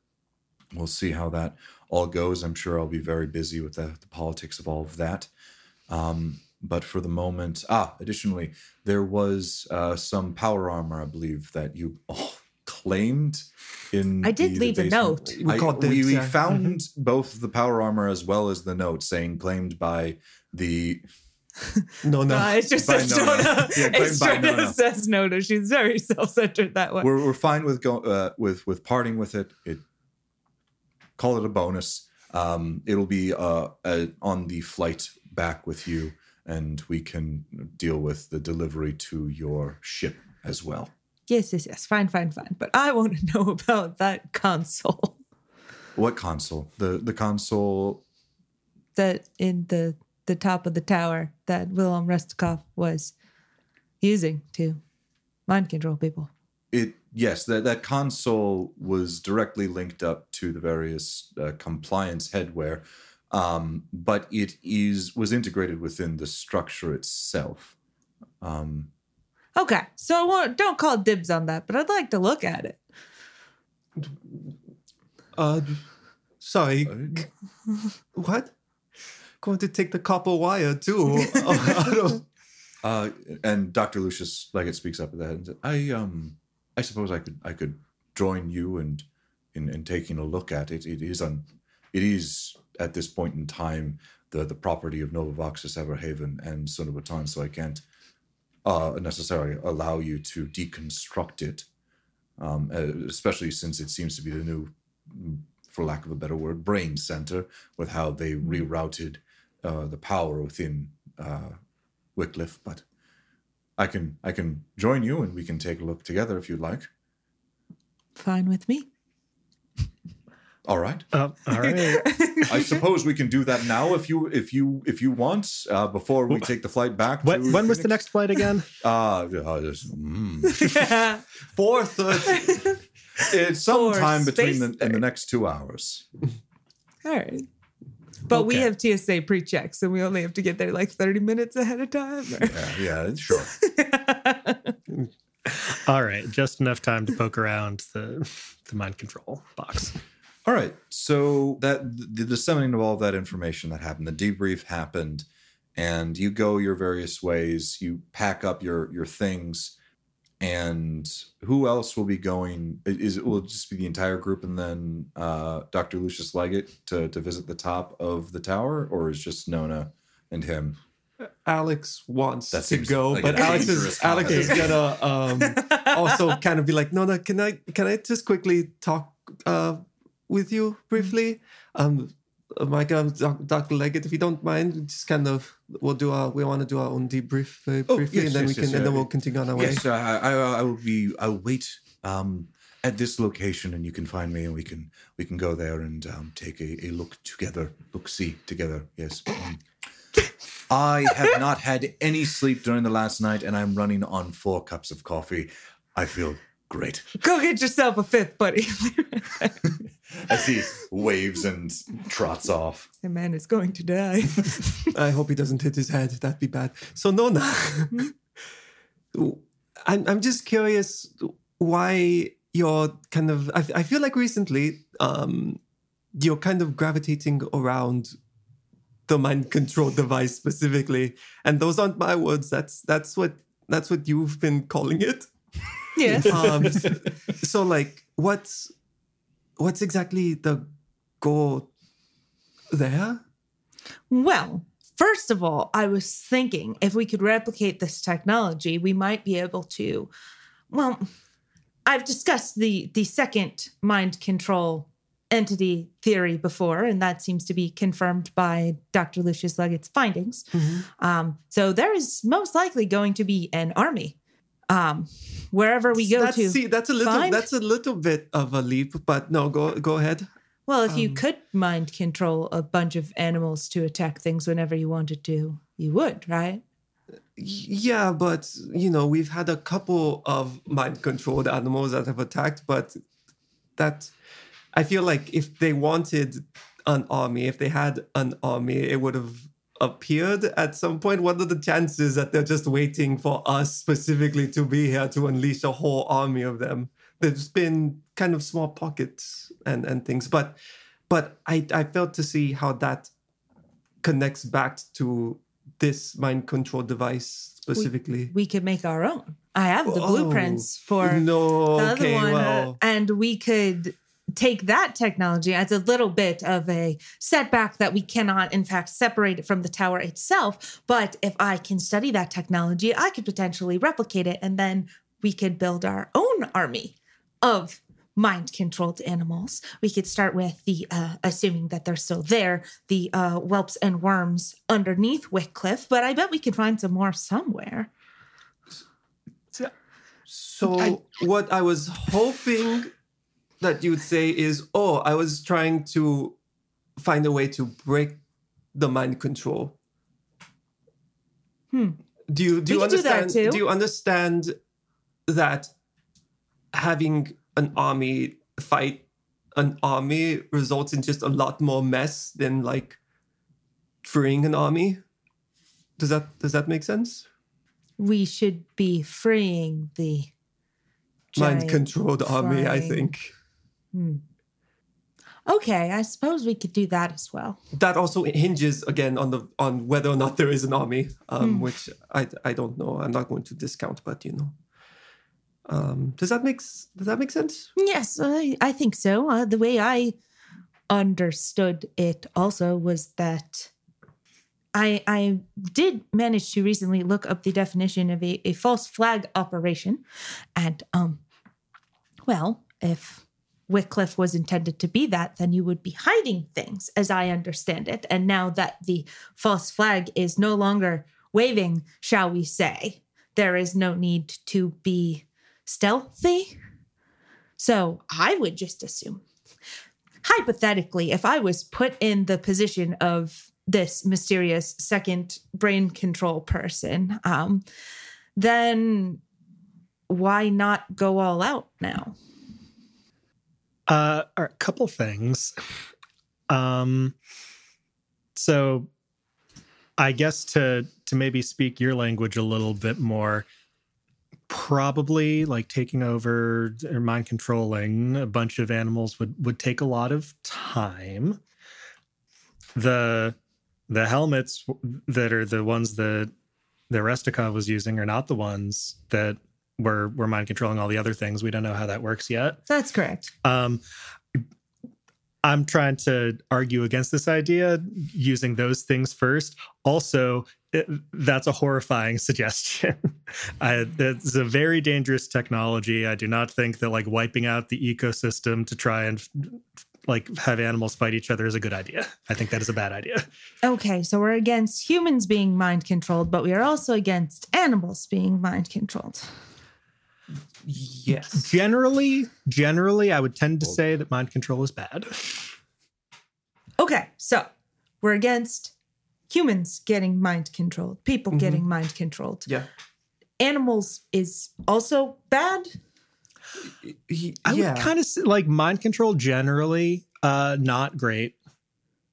We'll see how that all goes. I'm sure I'll be very busy with the, the politics of all of that. Um, but for the moment, ah, additionally, there was uh, some power armor, I believe, that you all claimed in. I did the- the leave a note. We I- called we, dibs, we yeah. found both the power armor as well as the note saying claimed by the. no, no. Uh, it's just By says Nona. Nona. Yeah, It's claimed by Nona Nona. says Nona. She's very self-centered that way. We're, we're fine with go, uh, with with parting with it. It call it a bonus. Um, it'll be uh, uh, on the flight back with you, and we can deal with the delivery to your ship as well. Yes, yes, yes. Fine, fine, fine. But I want to know about that console What console? The the console. that in the the top of the tower that Wilhelm Restikov was using to mind control people. It yes, that that console was directly linked up to the various uh, compliance headwear, um, but it is was integrated within the structure itself. Um, Okay, so I won't, don't call dibs on that, but I'd like to look at it. Uh, sorry. What? Going to take the copper wire too. I don't- Uh, and Dr. Lucius Leggett speaks up at that and said, I um I suppose I could I could join you and in, in taking a look at it. It is un, it is at this point in time the the property of Nova Voxus Everhaven and Sona so I can't uh, necessarily allow you to deconstruct it. Um, uh, especially since it seems to be the new, for lack of a better word, brain center with how they rerouted uh, the power within uh, Wycliffe, but I can I can join you and we can take a look together if you'd like. Fine with me. All right. Oh, all right. I suppose we can do that now if you if you if you want uh, before we take the flight back. when, to when was the next flight again? Uh, uh mm. Four thirty. it's sometime between the, space in the next two hours. All right. But we have TSA pre-check, so we only have to get there like 30 minutes ahead of time. or- Yeah, yeah, sure. All right, just enough time to poke around the the mind control box. All right. So that the disseminating of all that information that happened, the debrief happened, and you go your various ways. You pack up your your things, and who else will be going? Is it will it just be the entire group, and then uh, Dr. Lucius Leggett to to visit the top of the tower, or is just Nona and him? Alix wants That to go, like but Alix dangerous is Alix is gonna um, also kind of be like, no, no, can I can I just quickly talk uh, with you briefly? Um, Micah, um, Dr. Leggett, if you don't mind, just kind of we'll do our we want to do our own debrief very Oh, briefly, yes, and then yes, we can yes, and then we'll continue on our way. Yes, I, I, I will be. I'll wait. Um, at this location, and you can find me, and we can we can go there and um, take a, a look together, look see together. Yes. I have not had any sleep during the last night, and I'm running on four cups of coffee. I feel great. Go get yourself a fifth, buddy. As he waves and trots off. the man is going to die. I hope he doesn't hit his head. That'd be bad. So Nona, I'm I'm just curious why you're kind of. I, I feel like recently, um, you're kind of gravitating around the mind control device specifically, and those aren't my words. That's that's what that's what you've been calling it. yes. Um, so like, what's what's exactly the goal there? Well, first of all, I was thinking if we could replicate this technology, we might be able to. Well, I've discussed the the second mind control entity theory before, and that seems to be confirmed by Dr. Lucius Leggett's findings. Um, so there is most likely going to be an army um, wherever we go that's, to. See, that's a little find- that's a little bit of a leap, but no, go go ahead. Well, if you Um, could mind control a bunch of animals to attack things whenever you wanted to, you would, right? Yeah, but you know, we've had a couple of mind controlled animals that have attacked, but that I feel like if they wanted an army, if they had an army, it would have appeared at some point. What are the chances that they're just waiting for us specifically to be here to unleash a whole army of them? There's been kind of small pockets and and things, but but I I failed to see how that connects back to this mind control device specifically. We could make our own. I have the Oh, blueprints for no, the other okay, one, well, and we could take that technology as a little bit of a setback that we cannot, in fact, separate it from the tower itself. But if I can study that technology, I could potentially replicate it, and then we could build our own army of mind controlled animals. We could start with the, uh, assuming that they're still there, the uh, whelps and worms underneath Wycliffe, but I bet we could find some more somewhere. so what I was hoping that you would say is, oh, I was trying to find a way to break the mind control. Hmm. Do you do We you could do understand? do you understand that having an army fight an army results in just a lot more mess than like freeing an army? Does that does that make sense? We should be freeing the mind controlled army, I think. Hmm. Okay, I suppose we could do that as well. that also hinges again on the on whether or not there is an army, um, Hmm. which I I don't know. I'm not going to discount, but you know. Um, does that make does that make sense? Yes, I, I think so. Uh, the way I understood it also was that I I did manage to recently look up the definition of a, a false flag operation, and um, well, if Wycliffe was intended to be that, then you would be hiding things, as I understand it. And now that the false flag is no longer waving, shall we say, there is no need to be stealthy. So I would just assume, hypothetically, if I was put in the position of this mysterious second brain control person, um, then why not go all out now? Uh, are a couple things. Um, so I guess to to maybe speak your language a little bit more, probably like taking over or mind controlling a bunch of animals would would take a lot of time. The the helmets that are the ones that that Restikov was using are not the ones that were were mind controlling all the other things. We don't know how that works yet. That's correct. Um, I'm trying to argue against this idea using those things first. Also, it, that's a horrifying suggestion. It's a very dangerous technology. I do not think that like wiping out the ecosystem to try and like have animals fight each other is a good idea. I think that is a bad idea. Okay, so we're against humans being mind controlled, but we are also against animals being mind controlled. Yes. Generally, generally, I would tend to say that mind control is bad. Okay, so we're against humans getting mind controlled, people Mhm. getting mind controlled. Yeah. Animals is also bad. Y- I yeah. would kind of like mind control generally, uh, not great,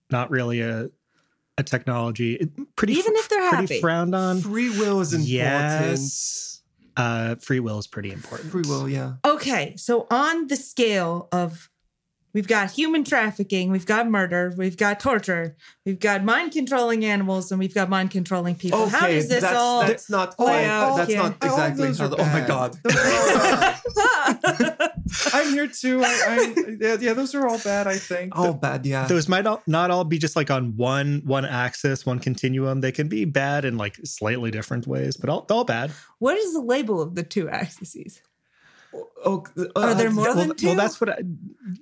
not really a a technology. It- Pretty Even if they're pretty happy. frowned on. Free will is important. Yes, uh, free will is pretty important. Free will, yeah. Okay, so on the scale of we've got human trafficking, we've got murder, we've got torture, we've got mind controlling animals, and we've got mind controlling people. Okay, How does this that's, all that's not play quite, out that's here? not exactly how the, oh my god. Those are all- I'm here too. I, I, yeah, yeah, those are all bad. I think. all bad, yeah. Those might not, not all be just like on one one axis, one continuum. They can be bad in like slightly different ways, but all, all bad. what is the label of the two axes? Oh, uh, Are there more well, than well, that's what I,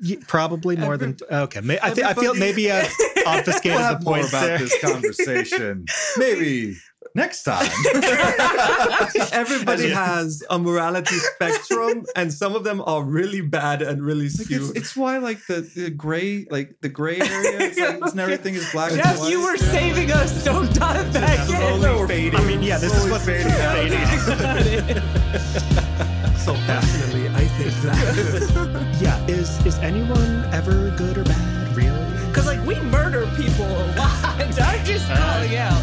y- probably more Every- than okay. May, I, thi- I feel maybe I've obfuscated We'll the have more point about there. this conversation maybe next time. Everybody has a morality spectrum, and some of them are really bad and really Like, it's, skewed. it's why like the, the gray like the gray area it's like it's, everything is black and Jeff, white. you were saving us. Don't dive back in. slowly fading. I mean, yeah, this is what's Slowly fading fading. so passionately, I think that. Yeah, is is anyone ever good or bad? Really? Because like we murder people a lot. I'm just uh, calling out.